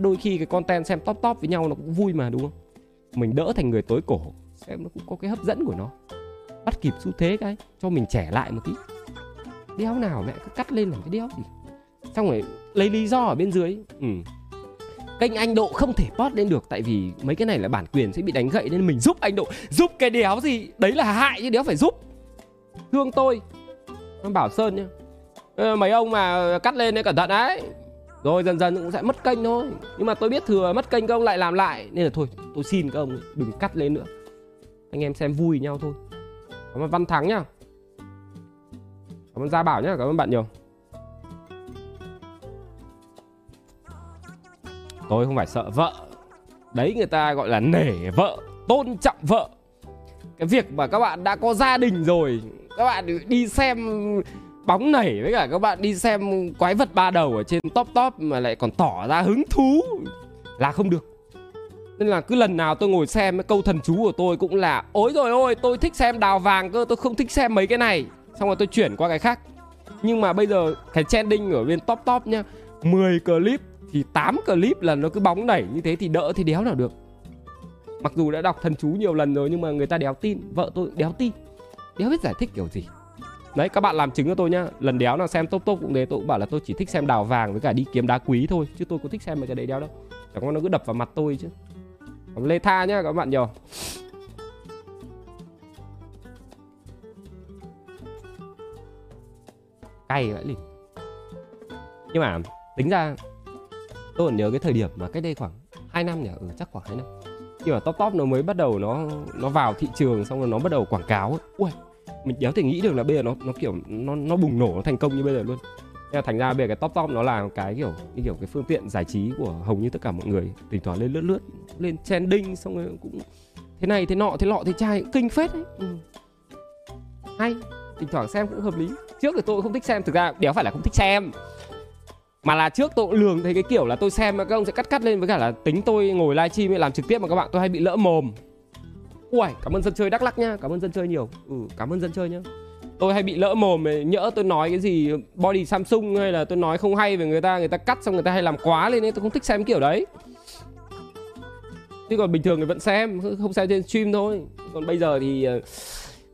Đôi khi cái content xem top top với nhau nó cũng vui mà, đúng không? Mình đỡ thành người tối cổ, xem nó cũng có cái hấp dẫn của nó. Bắt kịp xu thế cái, cho mình trẻ lại một tí. Đéo nào mẹ cứ cắt lên làm cái đéo gì. Xong rồi lấy lý do ở bên dưới ừ. kênh anh độ không thể post lên được, tại vì mấy cái này là bản quyền sẽ bị đánh gậy nên mình giúp anh độ. Giúp cái đéo gì? Đấy là hại chứ đéo phải giúp. Thương tôi bảo sơn nhá. Ờ, mấy ông mà cắt lên đấy cẩn thận đấy. Rồi dần dần cũng sẽ mất kênh thôi. Nhưng mà tôi biết thừa mất kênh các ông lại làm lại. Nên là thôi, tôi xin các ông đừng cắt lên nữa. Anh em xem vui nhau thôi. Cảm ơn văn thắng nhá. Cảm ơn gia bảo nhá. Cảm ơn bạn nhiều. Tôi không phải sợ vợ. Đấy, người ta gọi là nể vợ, tôn trọng vợ. Cái việc mà các bạn đã có gia đình rồi các bạn đi xem bóng nảy với cả các bạn đi xem quái vật ba đầu ở trên top top mà lại còn tỏ ra hứng thú là không được. Nên là cứ lần nào tôi ngồi xem cái câu thần chú của tôi cũng là ối rồi ôi, tôi thích xem đào vàng cơ, tôi không thích xem mấy cái này. Xong rồi tôi chuyển qua cái khác. Nhưng mà bây giờ cái trending ở bên top top nhá 10 clip thì 8 clip là nó cứ bóng nảy như thế thì đỡ thì đéo nào được. Mặc dù đã đọc thần chú nhiều lần rồi nhưng mà người ta đéo tin, vợ tôi đéo tin đéo biết giải thích kiểu gì. Đấy các bạn làm chứng cho tôi nhá. Lần đéo nào xem top top cũng thế tôi cũng bảo là tôi chỉ thích xem đào vàng với cả đi kiếm đá quý thôi chứ tôi có thích xem mấy cái đấy đéo đâu. Chẳng qua nó cứ đập vào mặt tôi chứ. Còn lê tha nhá các bạn nhiều cay vậy lì. Nhưng mà tính ra tôi còn nhớ cái thời điểm mà cách đây khoảng 2 năm nhỉ? Ừ, chắc khoảng 2 năm khi mà top top nó mới bắt đầu nó nó vào thị trường xong rồi nó bắt đầu quảng cáo ấy. ui, mình đéo thể nghĩ được là bây giờ nó nó kiểu, nó nó bùng nổ, nó thành công như bây giờ luôn Nên là thành ra bây giờ cái top top nó là cái kiểu cái kiểu cái phương tiện giải trí của hầu như tất cả mọi người, thỉnh thoảng lên lướt lướt, lên trending xong rồi cũng thế này thế nọ, thế lọ, thế chai, kinh phết đấy ừ. hay, thỉnh thoảng xem cũng hợp lý trước thì tôi không thích xem, thực ra đéo phải là không thích xem mà là trước tôi cũng lường thấy cái kiểu là tôi xem mà các ông sẽ cắt cắt lên với cả là tính tôi ngồi livestream làm trực tiếp mà các bạn, tôi hay bị lỡ mồm. Ui cảm ơn dân chơi đắk lắc nhá, cảm ơn dân chơi nhiều. Ừ cảm ơn dân chơi nhá. Tôi hay bị lỡ mồm nhỡ tôi nói cái gì, body samsung hay là tôi nói không hay về người ta người ta cắt xong người ta hay làm quá lên nên tôi không thích xem kiểu đấy. Chứ còn bình thường thì vẫn xem không xem trên stream thôi. Còn bây giờ thì ờ,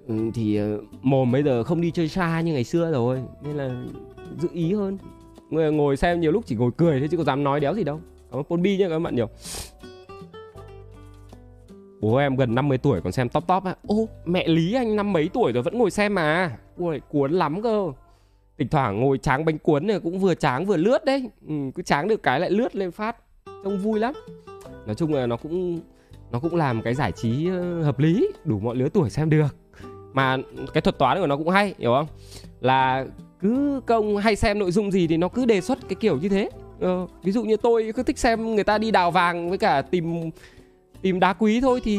ừ, thì ờ, mồm bây giờ không đi chơi xa như ngày xưa rồi, nên là giữ ý hơn người ngồi xem nhiều lúc chỉ ngồi cười thôi chứ có dám nói đéo gì đâu. Cảm ơn Ponbi nhé các bạn nhiều. Bố em gần 50 tuổi còn xem top top á. Ô mẹ Lý anh năm mấy tuổi rồi vẫn ngồi xem mà. Ui cuốn lắm cơ. Thỉnh thoảng ngồi tráng bánh cuốn này cũng vừa tráng vừa lướt đấy. Ừ, Cứ tráng được cái lại lướt lên phát. Trông vui lắm. Nói chung là nó cũng Nó cũng làm cái giải trí ờ, hợp lý. Đủ mọi lứa tuổi xem được. Mà cái thuật toán của nó cũng hay Hiểu không? Là cứ công hay xem nội dung gì thì nó cứ đề xuất cái kiểu như thế. Ờ, ví dụ như tôi cứ thích xem người ta đi đào vàng với cả tìm tìm đá quý thôi thì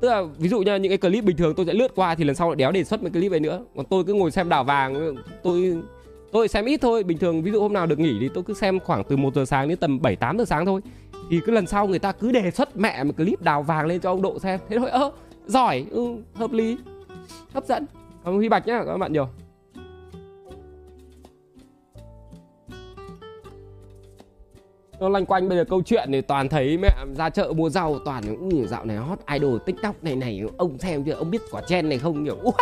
tức là ví dụ như những cái clip bình thường tôi sẽ lướt qua thì lần sau lại đéo đề xuất mấy clip ấy nữa. Còn tôi cứ ngồi xem đào vàng tôi tôi xem ít thôi. Bình thường ví dụ hôm nào được nghỉ thì tôi cứ xem khoảng từ 1 giờ sáng đến tầm 7 8 giờ sáng thôi. Thì cứ lần sau người ta cứ đề xuất mẹ một clip đào vàng lên cho ông độ xem. Thế thôi ơ giỏi ừ, hợp lý hấp dẫn. Cảm ơn huy bạch nhá các bạn nhiều. Nó loanh quanh bây giờ câu chuyện thì toàn thấy mẹ ra chợ mua rau, toàn những dạo này hot idol, tiktok này này, ông xem chưa, ông biết quả chen này không, kiểu, ui,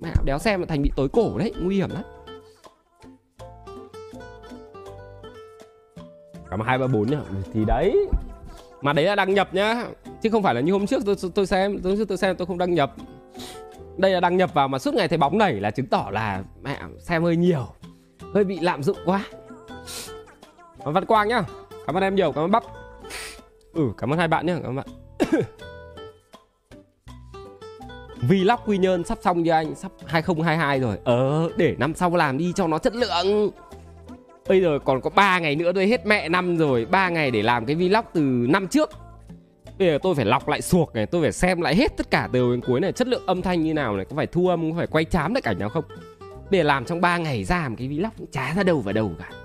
mẹ đéo xem là thành bị tối cổ đấy, nguy hiểm lắm. Cảm hai ba bốn nhá. Thì đấy, mà đấy là đăng nhập nhá, chứ không phải là như hôm trước tôi tôi xem, hôm trước tôi xem tôi không đăng nhập. Đây là đăng nhập vào mà suốt ngày thấy bóng nảy là chứng tỏ là mẹ xem hơi nhiều, hơi bị lạm dụng quá. Cảm ơn Văn Quang nhá. Cảm ơn em nhiều, cảm ơn Bắp. Ừ, cảm ơn hai bạn nhá, cảm ơn bạn. Vlog Quy Nhơn sắp xong chưa anh Sắp 2022 rồi. Ờ, để năm sau làm đi cho nó chất lượng. Bây giờ còn có 3 ngày nữa thôi hết mẹ năm rồi. 3 ngày để làm cái vlog từ năm trước. Bây giờ tôi phải lọc lại suộc này Tôi phải xem lại hết tất cả từ đến cuối này Chất lượng âm thanh như nào này Có phải thu âm, có phải quay chám lại cảnh nào không? Để làm trong 3 ngày ra một cái vlog cũng chả ra đâu vào đâu cả.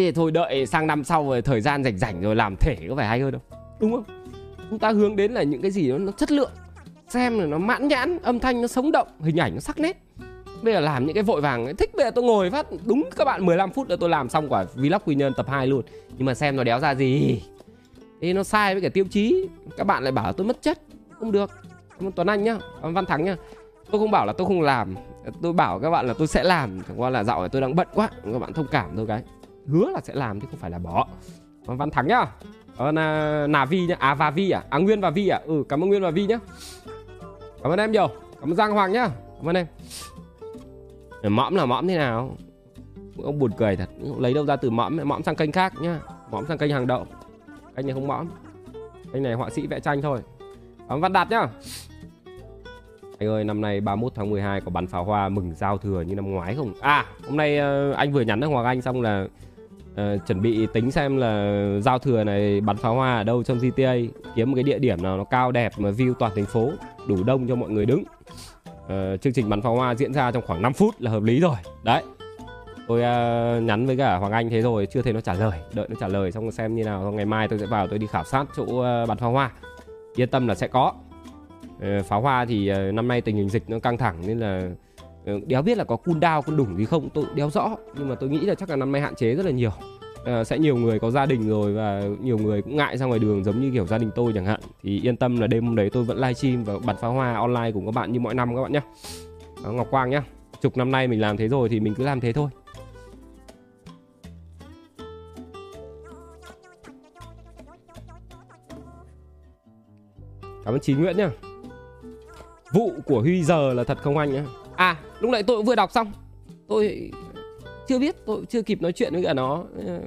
Thế thôi đợi sang năm sau rồi thời gian rảnh rảnh rồi làm thể có phải hay hơn không? Đúng không? Chúng ta hướng đến là những cái gì đó nó chất lượng Xem là nó mãn nhãn, âm thanh nó sống động, hình ảnh nó sắc nét. Bây giờ làm những cái vội vàng Thích bây giờ tôi ngồi phát đúng các bạn 15 phút là tôi làm xong quả vlog quy nhơn tập 2 luôn. Nhưng mà xem nó đéo ra gì. Thế nó sai với cả tiêu chí Các bạn lại bảo tôi mất chất Không được. Tuấn Anh nhá Văn Thắng nhá. Tôi không bảo là tôi không làm Tôi bảo các bạn là tôi sẽ làm Chẳng qua là dạo này tôi đang bận quá Các bạn thông cảm thôi cái hứa là sẽ làm chứ không phải là bỏ. Cảm ơn Văn Thắng nhá. Ờ, ơn Nà Vi nhá. À và Vi à? À Nguyên và Vi à? Ừ cảm ơn Nguyên và Vi nhá. Cảm ơn em nhiều. Cảm ơn Giang Hoàng nhá. Cảm ơn em. Mõm là mõm thế nào? Ông buồn cười thật. Lấy đâu ra từ mõm? Mõm sang kênh khác nhá. Mõm sang kênh hàng đậu. Kênh này không mõm. Kênh này họa sĩ vẽ tranh thôi. Cảm ơn Văn Đạt nhá. Anh ơi năm nay 31 tháng 12 có bắn pháo hoa mừng giao thừa như năm ngoái không? À hôm nay ờ, anh vừa nhắn với Hoàng Anh xong là uh, Chuẩn bị tính xem là giao thừa này bắn pháo hoa ở đâu trong GTA Kiếm một cái địa điểm nào nó cao đẹp mà view toàn thành phố Đủ đông cho mọi người đứng. Uh, Chương trình bắn pháo hoa diễn ra trong khoảng 5 phút là hợp lý rồi. Đấy. Tôi uh, nhắn với cả Hoàng Anh thế rồi chưa thấy nó trả lời. Đợi nó trả lời xong xem như nào Xong ngày mai tôi sẽ vào tôi đi khảo sát chỗ uh, bắn pháo hoa. Yên tâm là sẽ có. Uh, pháo hoa thì uh, năm nay tình hình dịch nó căng thẳng nên là Ừ, đéo biết là có cool down con đủng gì không tôi đéo rõ. Nhưng mà tôi nghĩ là chắc là năm nay hạn chế rất là nhiều. À, sẽ nhiều người có gia đình rồi và nhiều người cũng ngại ra ngoài đường giống như kiểu gia đình tôi chẳng hạn. Thì yên tâm là đêm hôm đấy tôi vẫn livestream và bật pháo hoa online cùng các bạn như mọi năm các bạn nhé Ngọc Quang nhá. Chục năm nay mình làm thế rồi thì mình cứ làm thế thôi. Cảm ơn Chí Nguyễn nhá. Vụ của Huy giờ là thật không anh nhá? À lúc nãy tôi cũng vừa đọc xong. Tôi chưa biết tôi chưa kịp nói chuyện với cả nó. Ờ,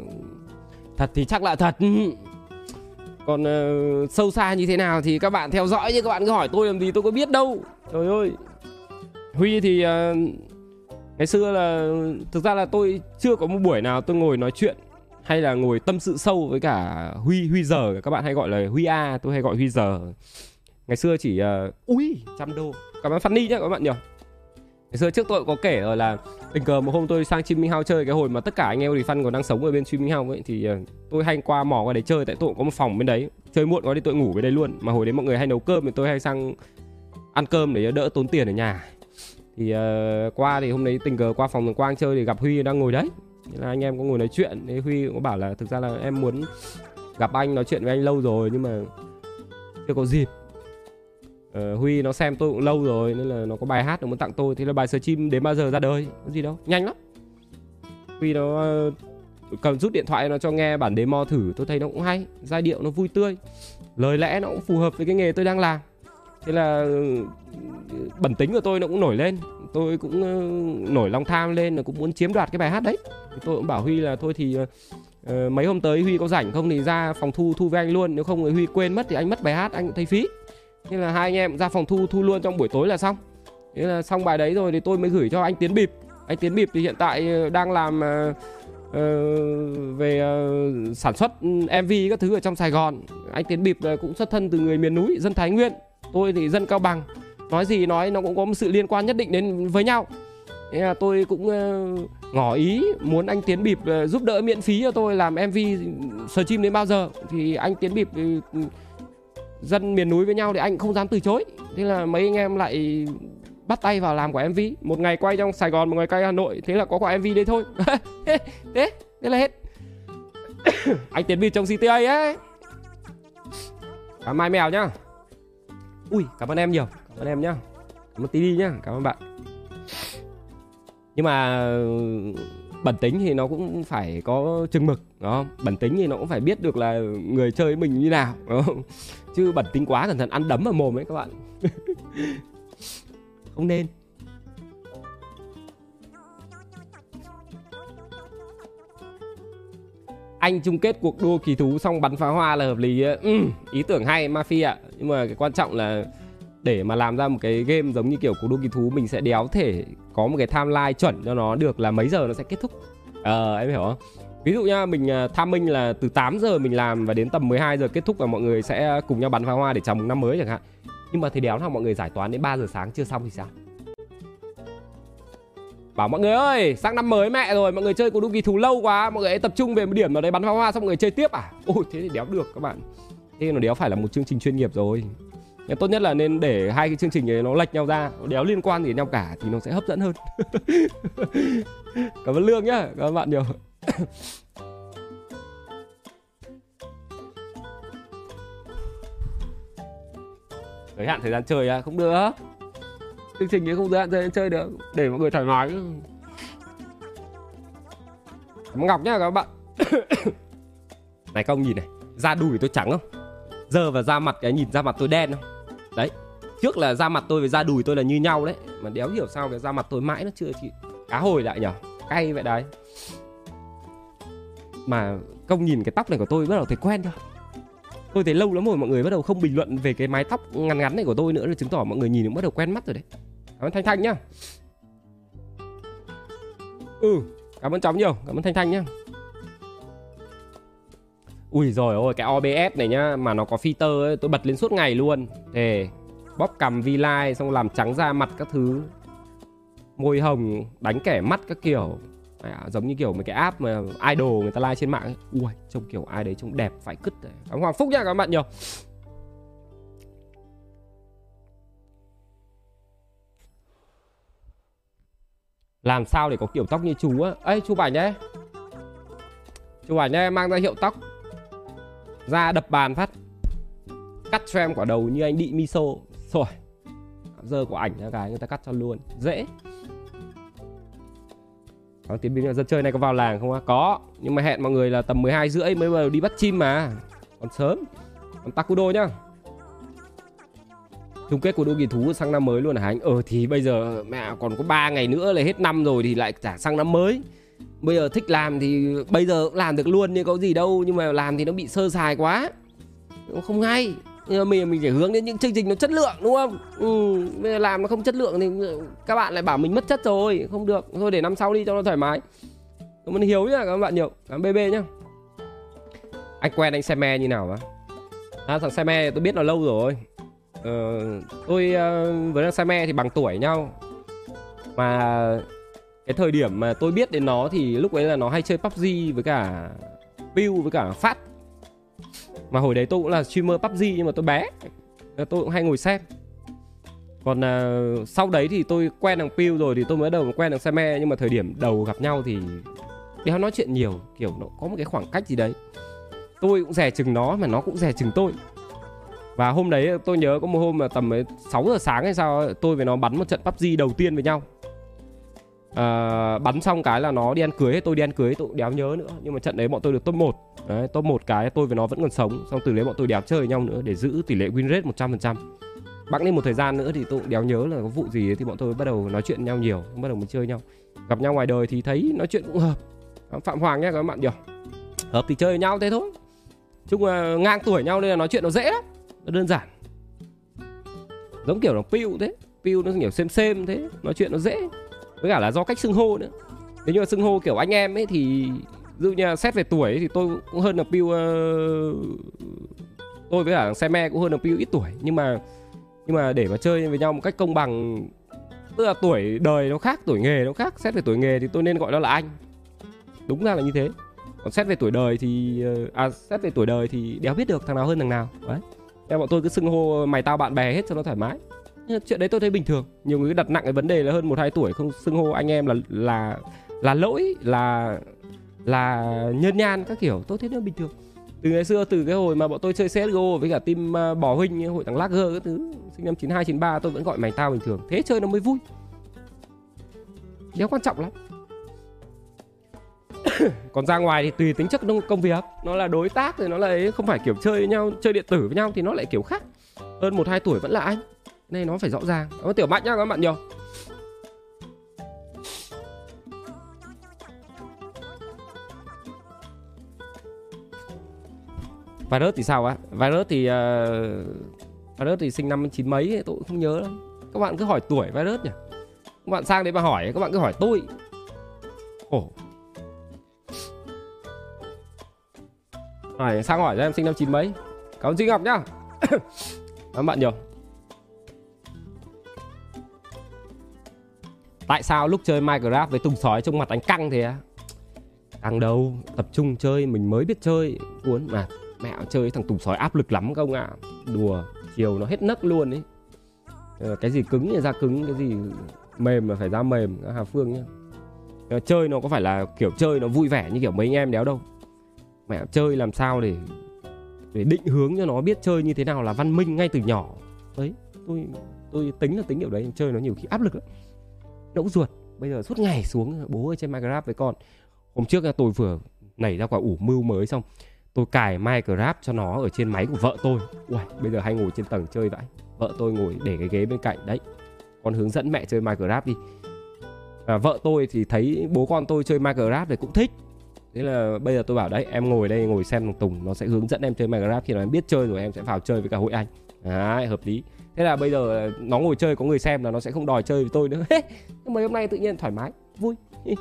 thật thì chắc là thật. Còn uh, sâu xa như thế nào thì các bạn theo dõi chứ các bạn cứ hỏi tôi làm gì tôi có biết đâu. Trời ơi. Huy thì uh, ngày xưa là thực ra là tôi chưa có một buổi nào tôi ngồi nói chuyện hay là ngồi tâm sự sâu với cả Huy Huy giờ. Các bạn hay gọi là Huy A tôi hay gọi Huy giờ. Ngày xưa chỉ uh, ui trăm đô. Cảm ơn Funny nhé các bạn nhỉ ngày xưa trước tôi có kể rồi là tình cờ một hôm tôi sang Chim Minh House chơi cái hồi mà tất cả anh em Refund còn đang sống ở bên Chim Minh House ấy thì ờ, tôi hay qua mò qua đấy chơi tại tôi cũng có một phòng bên đấy chơi muộn quá đi tôi ngủ bên đấy luôn. Mà hồi đấy mọi người hay nấu cơm thì tôi hay sang ăn cơm để đỡ tốn tiền ở nhà. Thì uh, qua thì hôm đấy tình cờ qua phòng Quang chơi thì gặp Huy đang ngồi đấy. Thế là anh em có ngồi nói chuyện thì Huy cũng bảo là thực ra là em muốn gặp anh nói chuyện với anh lâu rồi nhưng mà chưa có dịp uh, Huy nó xem tôi cũng lâu rồi nên là nó có bài hát nó muốn tặng tôi. Thế là bài chim đến bao giờ ra đời? Có gì đâu nhanh lắm. Huy nó uh, cầm rút điện thoại nó cho nghe bản demo thử tôi thấy nó cũng hay giai điệu nó vui tươi. Lời lẽ nó cũng phù hợp với cái nghề tôi đang làm. Thế là ừ, bẩn tính của tôi nó cũng nổi lên. Tôi cũng uh, nổi lòng tham lên là cũng muốn chiếm đoạt cái bài hát đấy. Thì tôi cũng bảo huy là thôi thì uh, mấy hôm tới huy có rảnh không thì ra phòng thu thu với anh luôn. Nếu không thì huy quên mất thì anh mất bài hát anh cũng thấy phí nên là hai anh em ra phòng thu thu luôn trong buổi tối là xong. Thế là xong bài đấy rồi thì tôi mới gửi cho anh tiến bịp. Anh tiến bịp thì hiện tại ờ, đang làm uh, uh, về uh, sản xuất ừ, mv các thứ ở trong sài gòn. Anh tiến bịp cũng xuất thân từ người miền núi dân thái nguyên. Tôi thì dân cao bằng. Nói gì nói nó cũng có một sự liên quan nhất định đến với nhau. Thế là tôi cũng uh, ngỏ ý muốn anh tiến bịp uh, giúp đỡ miễn phí cho tôi làm mv sờ chim đến bao giờ. Thì anh tiến bịp uh, dân miền núi với nhau thì anh không dám từ chối. Thế là mấy anh em lại bắt tay vào làm quả mv một ngày quay trong sài gòn, một ngày quay hà nội. Thế là có quả mv đấy thôi. Thế thế là hết. Anh tiến bịp trong cta ấy. Cảm mai mèo nhá. Ui, cảm ơn em nhiều. Cảm ơn em nhá. Cảm ơn tí nhá. Cảm ơn bạn. Nhưng mà bẩn tính thì nó cũng phải có chừng mực đó bản bẩn tính thì nó cũng phải biết được là người chơi với mình như nào, đúng không? Chứ bẩn tính quá cẩn thận ăn đấm vào mồm ấy các bạn. Không nên. Anh chung kết cuộc đua kỳ thú xong bắn pháo hoa là hợp lý ừ, ý tưởng hay mafia. Nhưng mà cái quan trọng là để mà làm ra một cái game giống như kiểu cuộc đua kỳ thú mình sẽ đéo thể có một cái timeline chuẩn cho nó được là mấy giờ nó sẽ kết thúc. Ờ à, em hiểu không ví dụ nha mình à, tham minh là từ 8 giờ mình làm và đến tầm 12 giờ kết thúc và mọi người sẽ cùng nhau bắn pháo hoa để chào mừng năm mới chẳng hạn nhưng mà thì đéo nào mọi người giải toán đến 3 giờ sáng chưa xong thì sao Bảo mọi người ơi, sang năm mới mẹ rồi, mọi người chơi cuộc đua kỳ thú lâu quá, mọi người hãy tập trung về một điểm nào đấy bắn pháo hoa xong mọi người chơi tiếp à? Ôi thế thì đéo được các bạn. Thế nó đéo phải là một chương trình chuyên nghiệp rồi. Nhưng tốt nhất là nên để hai cái chương trình này nó lệch nhau ra, nó đéo liên quan gì đến nhau cả thì nó sẽ hấp dẫn hơn. cảm ơn Lương nhá, các bạn nhiều. giới hạn thời gian chơi à, không được. Chương trình ấy không giới hạn thời gian chơi được để mọi người thoải mái. Cảm ơn ngọc nhá các bạn. Này các ông nhìn này Da đùi tôi trắng không? Giờ và da mặt cái nhìn da mặt tôi đen không? Đấy Trước là da mặt tôi với da đùi tôi là như nhau đấy Mà đéo hiểu sao cái da mặt tôi mãi nó chưa chị Cá hồi lại nhở? Cay vậy đấy. Mà công nhìn cái tóc này của tôi bắt đầu thấy quen thôi, Tôi thấy lâu lắm rồi mọi người bắt đầu không bình luận về cái mái tóc ngắn ngắn này của tôi nữa là chứng tỏ mọi người nhìn cũng bắt đầu quen mắt rồi đấy. Cảm ơn Thanh Thanh nhá. Ừ, cảm ơn chóng nhiều, cảm ơn Thanh Thanh nhá. Ui rồi ôi cái OBS này nhá mà nó có filter ấy, tôi bật lên suốt ngày luôn. để Bóp cầm vi line xong làm trắng da mặt các thứ. Môi hồng, đánh kẻ mắt các kiểu. À, giống như kiểu mấy cái app mà idol người ta like trên mạng ấy. Ui, trông kiểu ai đấy trông đẹp phải cứt đấy. Cảm Hoàng Phúc nha các bạn nhiều. Làm sao để có kiểu tóc như chú á? Ấy chú bảnh đấy chú bảnh đây mang ra hiệu tóc. Ra đập bàn phát. Cắt cho em quả đầu như anh Đị Miso. Rồi Giờ của ảnh ra cái người ta cắt cho luôn. Dễ. Ờ, tiến binh dân chơi này có vào làng không á? Có, Nhưng mà hẹn mọi người là tầm 12 rưỡi mới bắt đầu đi bắt chim mà Còn sớm, Còn Takudo nhá chung kết của đua kỳ thú sang năm mới luôn hả anh? Ờ thì bây giờ mẹ còn có 3 ngày nữa là hết năm rồi thì lại trả sang năm mới. Bây giờ thích làm thì bây giờ cũng làm được luôn, nhưng có gì đâu nhưng mà làm thì nó bị sơ sài quá. Nó không hay. Nhưng mình mình phải hướng đến những chương trình nó chất lượng đúng không? Ừ, bây giờ làm nó không chất lượng thì các bạn lại bảo mình mất chất rồi, không được. Thôi để năm sau đi cho nó thoải mái. Cảm ơn Hiếu nhá, các bạn nhiều. Cảm ơn BB nhá. Anh quen anh xe me như nào á? À, thằng me tôi biết nó lâu rồi Ờ, tôi uh, với thằng me thì bằng tuổi nhau mà cái thời điểm mà tôi biết đến nó thì lúc ấy là nó hay chơi PUBG với cả Bill với cả Phát mà hồi đấy tôi cũng là streamer PUBG nhưng mà tôi bé. Tôi cũng hay ngồi xem. Còn uh, sau đấy thì tôi quen thằng Pew rồi thì tôi mới đầu quen thằng me nhưng mà thời điểm đầu gặp nhau thì đéo nói chuyện nhiều kiểu nó có một cái khoảng cách gì đấy. Tôi cũng rẻ chừng nó mà nó cũng rẻ chừng tôi. Và hôm đấy tôi nhớ có một hôm mà tầm 6 giờ sáng hay sao tôi với nó bắn một trận PUBG đầu tiên với nhau. À, bắn xong cái là nó đi ăn cưới tôi đi ăn cưới tôi cũng đéo nhớ nữa. Nhưng mà trận đấy bọn tôi được top 1 đấy, top 1 cái tôi với nó vẫn còn sống. Xong từ đấy bọn tôi đéo chơi với nhau nữa để giữ tỷ lệ win rate 100% bẵng lên một thời gian nữa thì tôi cũng đéo nhớ là có vụ gì thì bọn tôi bắt đầu nói chuyện nhau nhiều bắt đầu mình chơi nhau. Gặp nhau ngoài đời thì thấy nói chuyện cũng hợp. Phạm hoàng nhé các bạn nhỉ? Hợp thì chơi với nhau thế thôi. Chung là ngang tuổi nhau nên là nói chuyện nó dễ lắm. Nó đơn giản. Giống kiểu là piu thế. Piu nó kiểu xem xem thế. Nói chuyện nó dễ với cả là do cách xưng hô nữa. Nếu như là xưng hô kiểu anh em ấy thì dụ như xét về tuổi ấy, thì tôi cũng hơn là piu uh, ờ, tôi với cả xe me cũng hơn là piu ít tuổi. Nhưng mà nhưng mà để mà chơi với nhau một cách công bằng tức là tuổi đời nó khác tuổi nghề nó khác xét về tuổi nghề thì tôi nên gọi nó là anh. Đúng ra là như thế. Còn xét về tuổi đời thì ờ, à xét về tuổi đời thì đéo biết được thằng nào hơn thằng nào. Đấy. Em bọn tôi cứ xưng hô mày tao bạn bè hết cho nó thoải mái chuyện đấy tôi thấy bình thường. Nhiều người đặt nặng cái vấn đề là hơn một hai tuổi không xưng hô anh em là là là lỗi là là nhân nhan các kiểu. Tôi thấy nó bình thường. Từ ngày xưa từ cái hồi mà bọn tôi chơi CSGO với cả team uh, bò huynh hội thằng Lager các thứ sinh năm 92 93 tôi vẫn gọi mày tao bình thường. Thế chơi nó mới vui. Đéo quan trọng lắm. Còn ra ngoài thì tùy tính chất công việc. Nó là đối tác thì nó lại không phải kiểu chơi với nhau chơi điện tử với nhau thì nó lại kiểu khác. Hơn một hai tuổi vẫn là anh nên nó phải rõ ràng. Nó tiểu mạnh nhá các bạn nhiều. Virus thì sao á? Virus thì uh, virus thì sinh năm chín mấy tôi cũng không nhớ lắm. Các bạn cứ hỏi tuổi virus nhỉ? Các bạn sang đấy mà hỏi các bạn cứ hỏi tôi. Ồ. Hỏi sang hỏi cho em sinh năm chín mấy. Cảm ơn Duy Ngọc nhá. Cảm bạn nhiều. Tại sao lúc chơi Minecraft với Tùng Sói trong mặt anh căng thế á? Căng đâu? Tập trung chơi, mình mới biết chơi. Cuốn mà, mẹ chơi thằng Tùng Sói áp lực lắm không ạ. À? Đùa, Chiều nó hết nấc luôn ấy. Ờ, cái gì cứng thì ra cứng, Cái gì mềm là phải ra mềm Hà Phương nhá. Ờ, chơi nó có phải là kiểu chơi nó vui vẻ như kiểu mấy anh em đéo đâu. Mẹ, chơi làm sao để để định hướng cho nó biết chơi như thế nào là văn minh ngay từ nhỏ. Đấy, tôi tôi tính là tính kiểu đấy, chơi nó nhiều khi áp lực lắm đẫu ruột. Bây giờ suốt ngày xuống bố ở trên minecraft với con. Hôm trước tôi vừa nảy ra quả ủ mưu mới xong. Tôi cài Minecraft cho nó ở trên máy của vợ tôi. Uầy, bây giờ hay ngồi trên tầng chơi vậy vợ tôi ngồi để cái ghế bên cạnh. Đấy con hướng dẫn mẹ chơi Minecraft đi. Và vợ tôi thì thấy bố con tôi chơi Minecraft thì cũng thích. Thế là bây giờ tôi bảo đấy em ngồi đây ngồi xem tùng nó sẽ hướng dẫn em chơi Minecraft. Khi nào em biết chơi rồi em sẽ vào chơi với cả hội anh. Đấy hợp lý thế là bây giờ nó ngồi chơi có người xem là nó sẽ không đòi chơi với tôi nữa. Nhưng mà hôm nay tự nhiên thoải mái vui.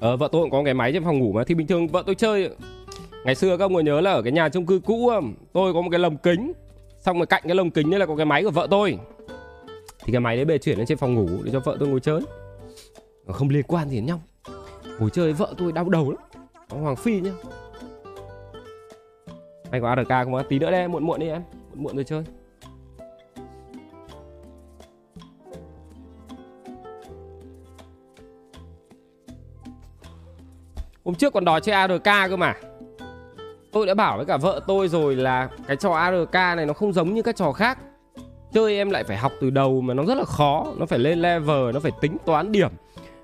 Ờ, vợ tôi cũng có cái máy trên phòng ngủ mà Thì bình thường vợ tôi chơi. Ngày xưa các ông có nhớ là ở cái nhà chung cư cũ? Tôi có một cái lồng kính. Xong rồi cạnh cái lồng kính đấy là có cái máy của vợ tôi. Thì cái máy đấy bề chuyển lên trên phòng ngủ Để cho vợ tôi ngồi chơi. Không liên quan gì đến nhau. Ngồi chơi vợ tôi đau đầu lắm. Hoàng Phi nhá. Anh có ARK không? Tí nữa đây, muộn muộn đi em. Muộn muộn rồi chơi. Hôm trước còn đòi chơi ARK cơ mà. Tôi đã bảo với cả vợ tôi rồi là Cái trò ARK này nó không giống như các trò khác. Chơi em lại phải học từ đầu mà nó rất là khó. Nó phải lên level, nó phải tính toán điểm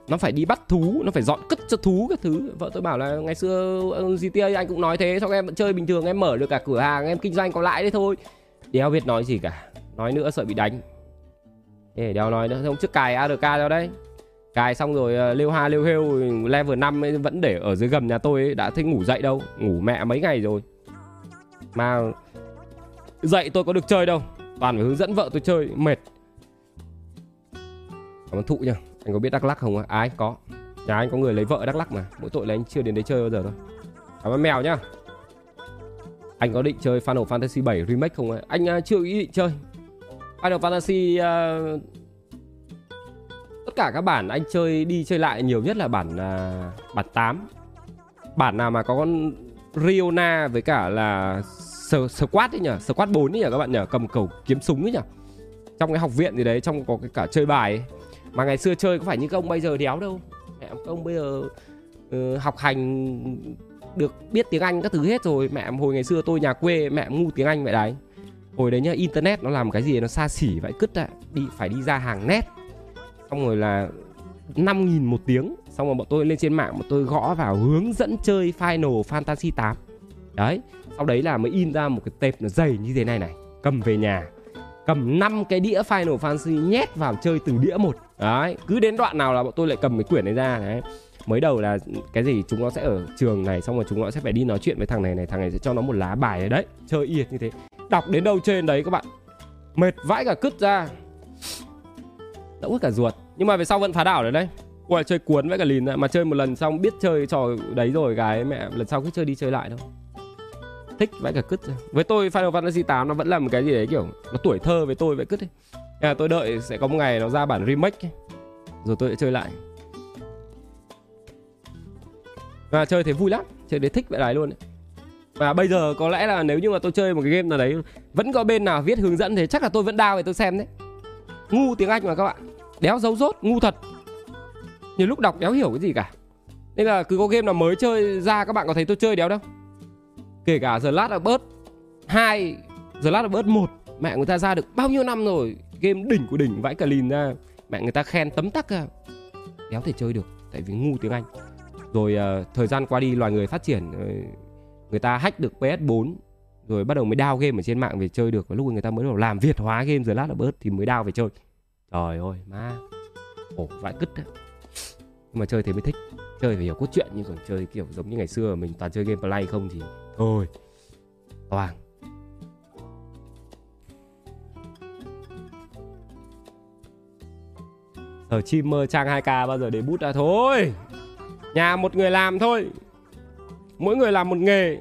Nó phải đi bắt thú, nó phải dọn cất cho thú các thứ. Vợ tôi bảo là ngày xưa ờ, GTA anh cũng nói thế Xong em vẫn chơi bình thường, em mở được cả cửa hàng, em kinh doanh có lãi đấy thôi. Đéo biết nói gì cả Nói nữa sợ bị đánh. Để đéo nói nữa, không trước cài ARK đâu đấy. Cài xong rồi ờ, lêu ha lêu hêu level 5 ấy vẫn để ở dưới gầm nhà tôi ấy, đã thấy ngủ dậy đâu Ngủ mẹ mấy ngày rồi. Mà dậy tôi có được chơi đâu Toàn phải hướng dẫn vợ tôi chơi mệt. Cảm ơn thụ nha Anh có biết Đắk Lắc không? À anh có. Nhà anh có người lấy vợ Đắk Lắc mà Mỗi tội là anh chưa đến đấy chơi bao giờ thôi. Cảm ơn mèo nhá. Anh có định chơi Final Fantasy 7 Remake không? Anh uh, chưa ý định chơi. Final Fantasy uh, tất cả các bản anh chơi đi chơi lại nhiều nhất là bản uh, bản 8 bản nào mà có con Riona với cả là Squad ấy nhỉ? Squad 4 ấy nhỉ các bạn nhỉ? Cầm cầu kiếm súng ấy nhỉ? Trong cái học viện gì đấy trong có cái cả chơi bài ấy. mà ngày xưa chơi có phải như các ông bây giờ đéo đâu. Mẹ các ông bây giờ uh, học hành được biết tiếng Anh các thứ hết rồi. Mẹ hồi ngày xưa tôi nhà quê mẹ ngu tiếng Anh vậy đấy. Hồi đấy nhá internet nó làm cái gì nó xa xỉ vậy cứt ạ. Đi phải đi ra hàng net xong rồi là 5.000 một tiếng. Xong rồi bọn tôi lên trên mạng, bọn tôi gõ vào hướng dẫn chơi Final Fantasy 8 đấy, sau đấy là mới in ra một cái tệp nó dày như thế này này. Cầm về nhà, cầm 5 cái đĩa Final Fantasy, nhét vào chơi từng đĩa một. Đấy, cứ đến đoạn nào là bọn tôi lại cầm cái quyển này ra, đấy. Mới đầu là cái gì, chúng nó sẽ ở trường này, xong rồi chúng nó sẽ phải đi nói chuyện với thằng này này, thằng này sẽ cho nó một lá bài ở đấy, chơi yệt như thế. Đọc đến đâu trên đấy các bạn. Mệt vãi cả cứt ra. Đẫu cả ruột nhưng mà về sau vẫn phá đảo đấy đấy. Ui chơi cuốn với cả lìn mà chơi một lần xong biết chơi trò đấy rồi cái mẹ lần sau cứ chơi đi chơi lại thôi, thích vãi cả cứt với tôi Final Fantasy 8 nó vẫn là một cái gì đấy kiểu nó tuổi thơ với tôi vậy cứt ấy. À, tôi đợi sẽ có một ngày nó ra bản remake ấy. rồi tôi sẽ chơi lại. Và chơi thấy vui lắm. Chơi đấy thích vậy đấy luôn ấy. và bây giờ có lẽ là nếu như mà tôi chơi một cái game nào đấy vẫn có bên nào viết hướng dẫn thế chắc là tôi vẫn đau để tôi xem đấy. Ngu tiếng anh mà các bạn đéo dấu rốt ngu thật. Nhiều lúc đọc đéo hiểu cái gì cả. Nên là cứ có game nào mới chơi ra các bạn có thấy tôi chơi đéo đâu. Kể cả giờ lát là bớt hai giờ lát là bớt một mẹ người ta ra được bao nhiêu năm rồi? Game đỉnh của đỉnh vãi cả lìn ra. Mẹ người ta khen tấm tắc ra đéo thể chơi được tại vì ngu tiếng anh. Rồi uh, thời gian qua đi loài người phát triển uh, người ta hack được PS4 rồi bắt đầu mới đao game ở trên mạng về chơi được. Và lúc người ta mới đầu làm việt hóa game giờ lát là bớt thì mới đao về chơi trời ơi, má. Ổ vãi cứt đấy. Nhưng mà chơi thế mới thích. Chơi phải hiểu cốt truyện, nhưng còn chơi kiểu giống như ngày xưa mình toàn chơi game play không thì thôi. Toàn. Ở chim mơ trang 2k bao giờ để bút ra? Thôi. Nhà một người làm thôi. Mỗi người làm một nghề.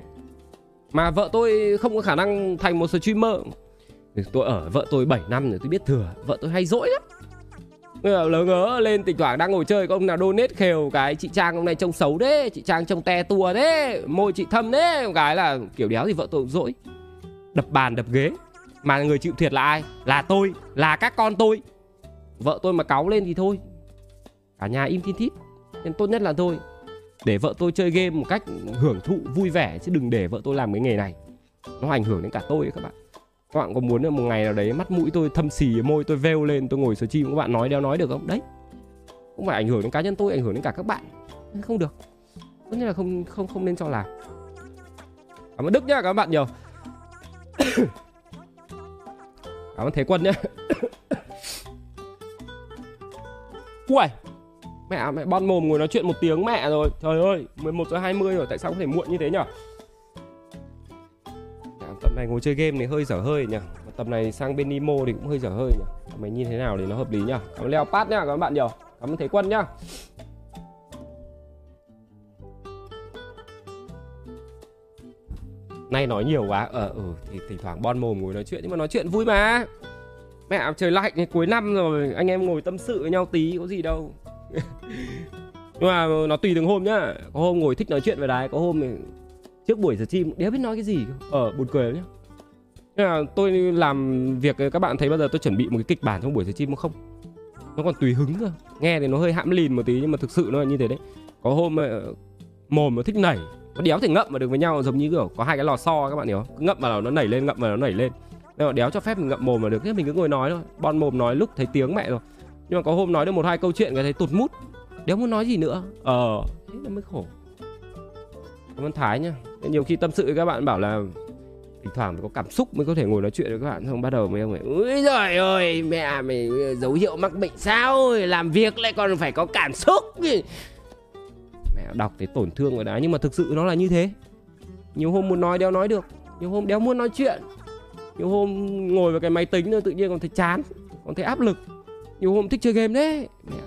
Mà vợ tôi không có khả năng thành một streamer tôi ở, vợ tôi 7 năm rồi, tôi biết thừa, vợ tôi hay dỗi lắm. Lớn ngớ lên tỉnh thoảng đang ngồi chơi, có ông nào donate khều cái chị trang hôm nay trông xấu đấy chị trang trông te tua đấy môi chị thâm đấy một cái là kiểu đéo thì vợ tôi dỗi. Đập bàn, đập ghế. Mà người chịu thiệt là ai? Là tôi, là các con tôi. Vợ tôi mà cáu lên thì thôi. Cả nhà im thiên thít. Nên tốt nhất là thôi. Để vợ tôi chơi game một cách hưởng thụ, vui vẻ, chứ đừng để vợ tôi làm cái nghề này. Nó ảnh hưởng đến cả tôi ấy các bạn các bạn có muốn một ngày nào đấy mắt mũi tôi thâm xì, môi tôi veo lên, tôi ngồi stream các bạn nói đeo nói được không? Đấy. Không phải ảnh hưởng đến cá nhân tôi, ảnh hưởng đến cả các bạn. Không được. Tốt nhất là không không không nên cho làm cảm ơn đức nhá các bạn nhiều. Cảm ơn thế quân nhá. Ui mẹ mẹ bon mồm ngồi nói chuyện một tiếng mẹ rồi. Trời ơi 11 giờ 20 rồi, tại sao có thể muộn như thế nhở? Tầm này ngồi chơi game thì hơi dở hơi nhỉ. Tầm này sang bên Nemo thì cũng hơi dở hơi nhỉ. Mày nhìn thế nào để nó hợp lý nhỉ? cảm ơn leo pat nhá các bạn nhiều. Cảm ơn thế quân nhá. Nay nói nhiều quá. Ờ ừ thì thỉnh thoảng bon mồm ngồi nói chuyện, nhưng mà nói chuyện vui mà. Mẹ, trời lạnh, cuối năm rồi, anh em ngồi tâm sự với nhau tí, có gì đâu. Nhưng mà nó tùy từng hôm nhá. Có hôm ngồi thích nói chuyện về đái, có hôm thì trước buổi giờ chim đéo biết nói cái gì ờ buồn cười nhá. Nhưng mà tôi làm việc các bạn thấy bao giờ tôi chuẩn bị một cái kịch bản trong buổi giờ chim không? Nó còn tùy hứng cơ. Nghe thì nó hơi hãm lìn một tí nhưng mà thực sự nó là như thế đấy. Có hôm mồm nó thích nảy nó đéo thể ngậm mà được với nhau giống như kiểu có hai cái lò xo các bạn hiểu không? Ngậm vào nó nảy lên ngậm vào nó nảy lên. Nhưng mà đéo cho phép mình ngậm mồm mà được thế mình cứ ngồi nói thôi. Bon mồm nói lúc thấy tiếng mẹ rồi. Nhưng mà có hôm nói được một hai câu chuyện cái thấy tụt mút đéo muốn nói gì nữa? Ờ. Thế là mới khổ cảm ơn thái nhá. Nhiều khi tâm sự các bạn bảo là thỉnh thoảng phải có cảm xúc mới có thể ngồi nói chuyện với các bạn xong bắt đầu mấy ông ấy ui giời ơi, mẹ mày ờ, dấu hiệu mắc bệnh sao làm việc lại còn phải có cảm xúc mẹ đọc thấy tổn thương rồi đấy, nhưng mà thực sự nó là như thế. Nhiều hôm muốn nói đéo nói được, nhiều hôm đéo muốn nói chuyện. Nhiều hôm ngồi vào cái máy tính nữa tự nhiên còn thấy chán, còn thấy áp lực. Nhiều hôm thích chơi game đấy. Mẹ,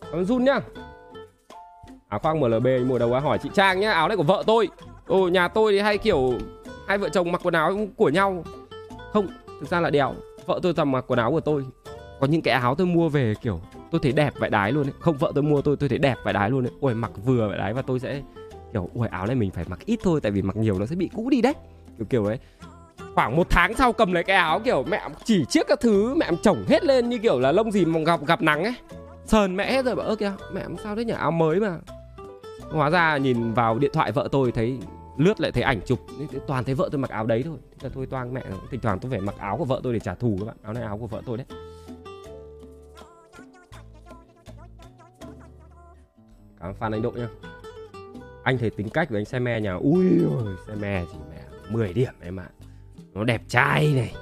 cảm ơn run nhá áo khoác mlb mùa đầu á? Hỏi chị trang nhá, áo này của vợ tôi. Ồ, nhà tôi thì hay kiểu, hai vợ chồng mặc quần áo của nhau. Không, thực ra là đèo. Vợ tôi toàn mặc quần áo của tôi. Có những cái áo tôi mua về kiểu, tôi thấy đẹp vải đái luôn ấy. Không, vợ tôi mua tôi tôi thấy đẹp vải đái luôn ấy. Ôi, mặc vừa vải đái và tôi sẽ kiểu, ôi, áo này mình phải mặc ít thôi, tại vì mặc nhiều nó sẽ bị cũ đi đấy. Kiểu kiểu đấy. Khoảng một tháng sau cầm lấy cái áo kiểu, mẹ chỉ chiếc các thứ, mẹ chồng hết lên như kiểu là lông gì mà gặp gặp nắng ấy. Sờn mẹ hết rồi, bảo ơ, kìa, mẹ sao đấy nhỉ? Áo mới mà hóa ra nhìn vào điện thoại vợ tôi thấy lướt lại thấy ảnh chụp toàn thấy vợ tôi mặc áo đấy thôi. Thế là thôi toang mẹ, thỉnh thoảng tôi phải mặc áo của vợ tôi để trả thù các bạn, áo này áo của vợ tôi đấy. Cảm ơn fan anh độ nhá. Anh thấy tính cách của anh xe me nhà, ui ôi, xe me thì mẹ 10 điểm em ạ. À. nó đẹp trai này,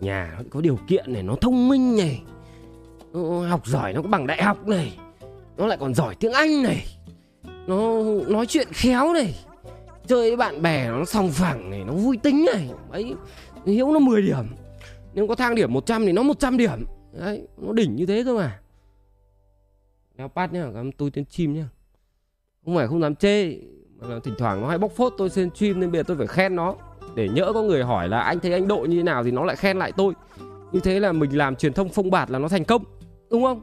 nhà nó có điều kiện này, nó thông minh này, nó học giỏi, nó có bằng đại học này, nó lại còn giỏi tiếng anh này nó nói chuyện khéo này. Chơi với bạn bè nó sòng phẳng này, nó vui tính này. Ấy hiếu nó 10 điểm. Nếu có thang điểm 100 thì nó 100 điểm. Đấy, nó đỉnh như thế cơ mà. Đeo pat nhá, cảm tôi tên chim nhá. Không phải không dám chê, mà là thỉnh thoảng nó hay bóc phốt tôi trên stream nên bây giờ tôi phải khen nó. Để nhỡ có người hỏi là anh thấy anh độ như thế nào thì nó lại khen lại tôi. Như thế là mình làm truyền thông phong bạt là nó thành công, đúng không?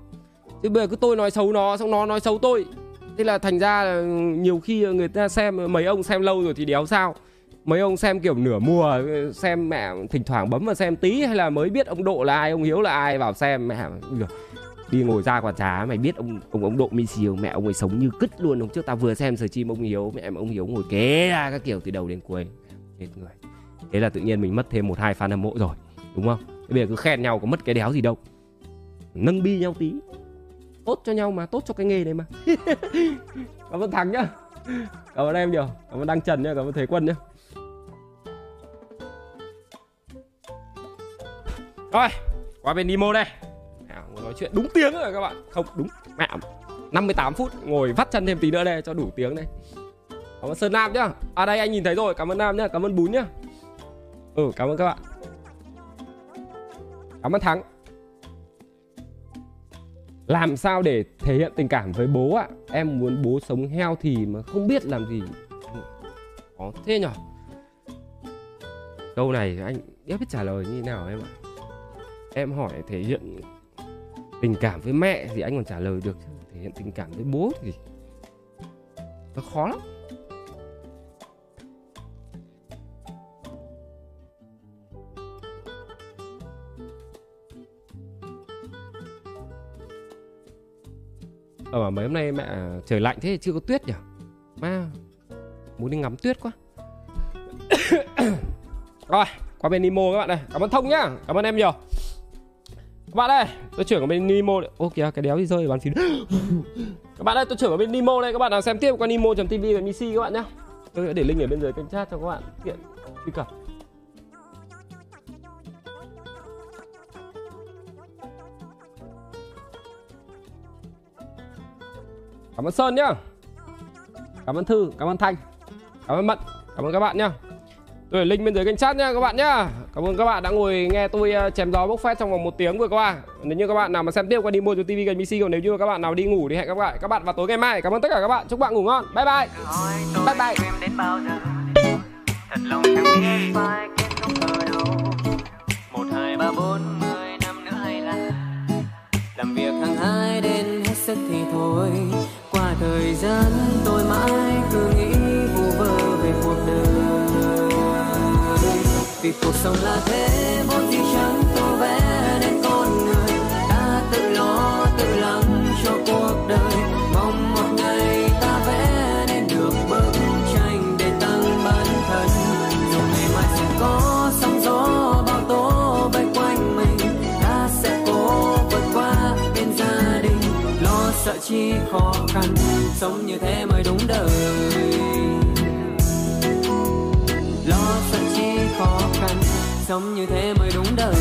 Chứ bây giờ cứ tôi nói xấu nó, xong nó nói xấu tôi thế là thành ra là nhiều khi người ta xem, mấy ông xem lâu rồi thì đéo sao? Mấy ông xem kiểu nửa mùa, xem mẹ thỉnh thoảng bấm vào xem tí hay là mới biết ông độ là ai, ông hiếu là ai vào xem, mẹ đi ngồi ra quả trà mày biết ông ông ông độ mi siêu mẹ ông ấy sống như cứt luôn hôm trước tao vừa xem stream ông hiếu, mẹ ông hiếu ngồi kế ra các kiểu từ đầu đến cuối. Chết người. Thế là tự nhiên mình mất thêm một hai fan hâm mộ rồi, đúng không? Bây giờ cứ khen nhau có mất cái đéo gì đâu. Nâng bi nhau tí tốt cho nhau mà, tốt cho cái nghề này mà. Cảm ơn thắng nhá. Cảm ơn em nhiều. Cảm ơn đăng trần nhá. Cảm ơn thế quân nhá. Rồi, qua bên Nemo đây. Nói chuyện đúng tiếng rồi các bạn. Không, đúng. Mẹ 58 phút ngồi vắt chân thêm tí nữa đây cho đủ tiếng đây. Cảm ơn sơn nam nhá. À đây, anh nhìn thấy rồi. Cảm ơn nam nhá. Cảm ơn bún nhá. Ừ cảm ơn các bạn. Cảm ơn thắng làm sao để thể hiện tình cảm với bố ạ? À? em muốn bố sống heo thì mà không biết làm gì. Có thế nhở? Câu này anh biết biết trả lời như thế nào em ạ? Em hỏi thể hiện tình cảm với mẹ thì anh còn trả lời được thể hiện tình cảm với bố thì nó khó lắm. Ờ mấy hôm nay mẹ trời lạnh thế, chưa có tuyết nhỉ? Ma muốn đi ngắm tuyết quá. Rồi, qua bên Nemo các bạn đây Cảm ơn Thông nhá, Cảm ơn em nhiều. Các bạn ơi, Tôi chuyển qua bên Nemo Ô, kìa, cái đéo đi rơi bàn phím Các bạn ơi, tôi chuyển qua bên Nemo đây, Các bạn nào xem tiếp qua Nemo.tv và Missy các bạn nhá. Tôi sẽ để link ở bên dưới kênh chat cho các bạn. Tiện truy cập Cảm ơn Sơn nhá. Cảm ơn Thư, cảm ơn Thanh Cảm ơn Mận, cảm ơn các bạn nhá. Tôi link bên dưới kênh chat nha các bạn nhá. Cảm ơn các bạn đã ngồi nghe tôi ờ, chém gió bốc phét trong vòng một tiếng vừa qua. Nếu như các bạn nào mà xem tiếp qua đi mua cho TV gần BC Còn nếu như các bạn nào đi ngủ thì hẹn các bạn các bạn vào tối ngày mai. Cảm ơn tất cả các bạn, chúc bạn ngủ ngon. Bye bye. Bye bye. Thật lòng chẳng biết phải kết thúc ở đâu. 1, 2, 3, 4 gian, tôi mãi cứ nghĩ vu vơ về cuộc đời. Vì cuộc sống là thế, vốn dĩ chi khó khăn, sống như thế mới đúng đời. Lo sợ chi khó khăn, sống như thế mới đúng đời.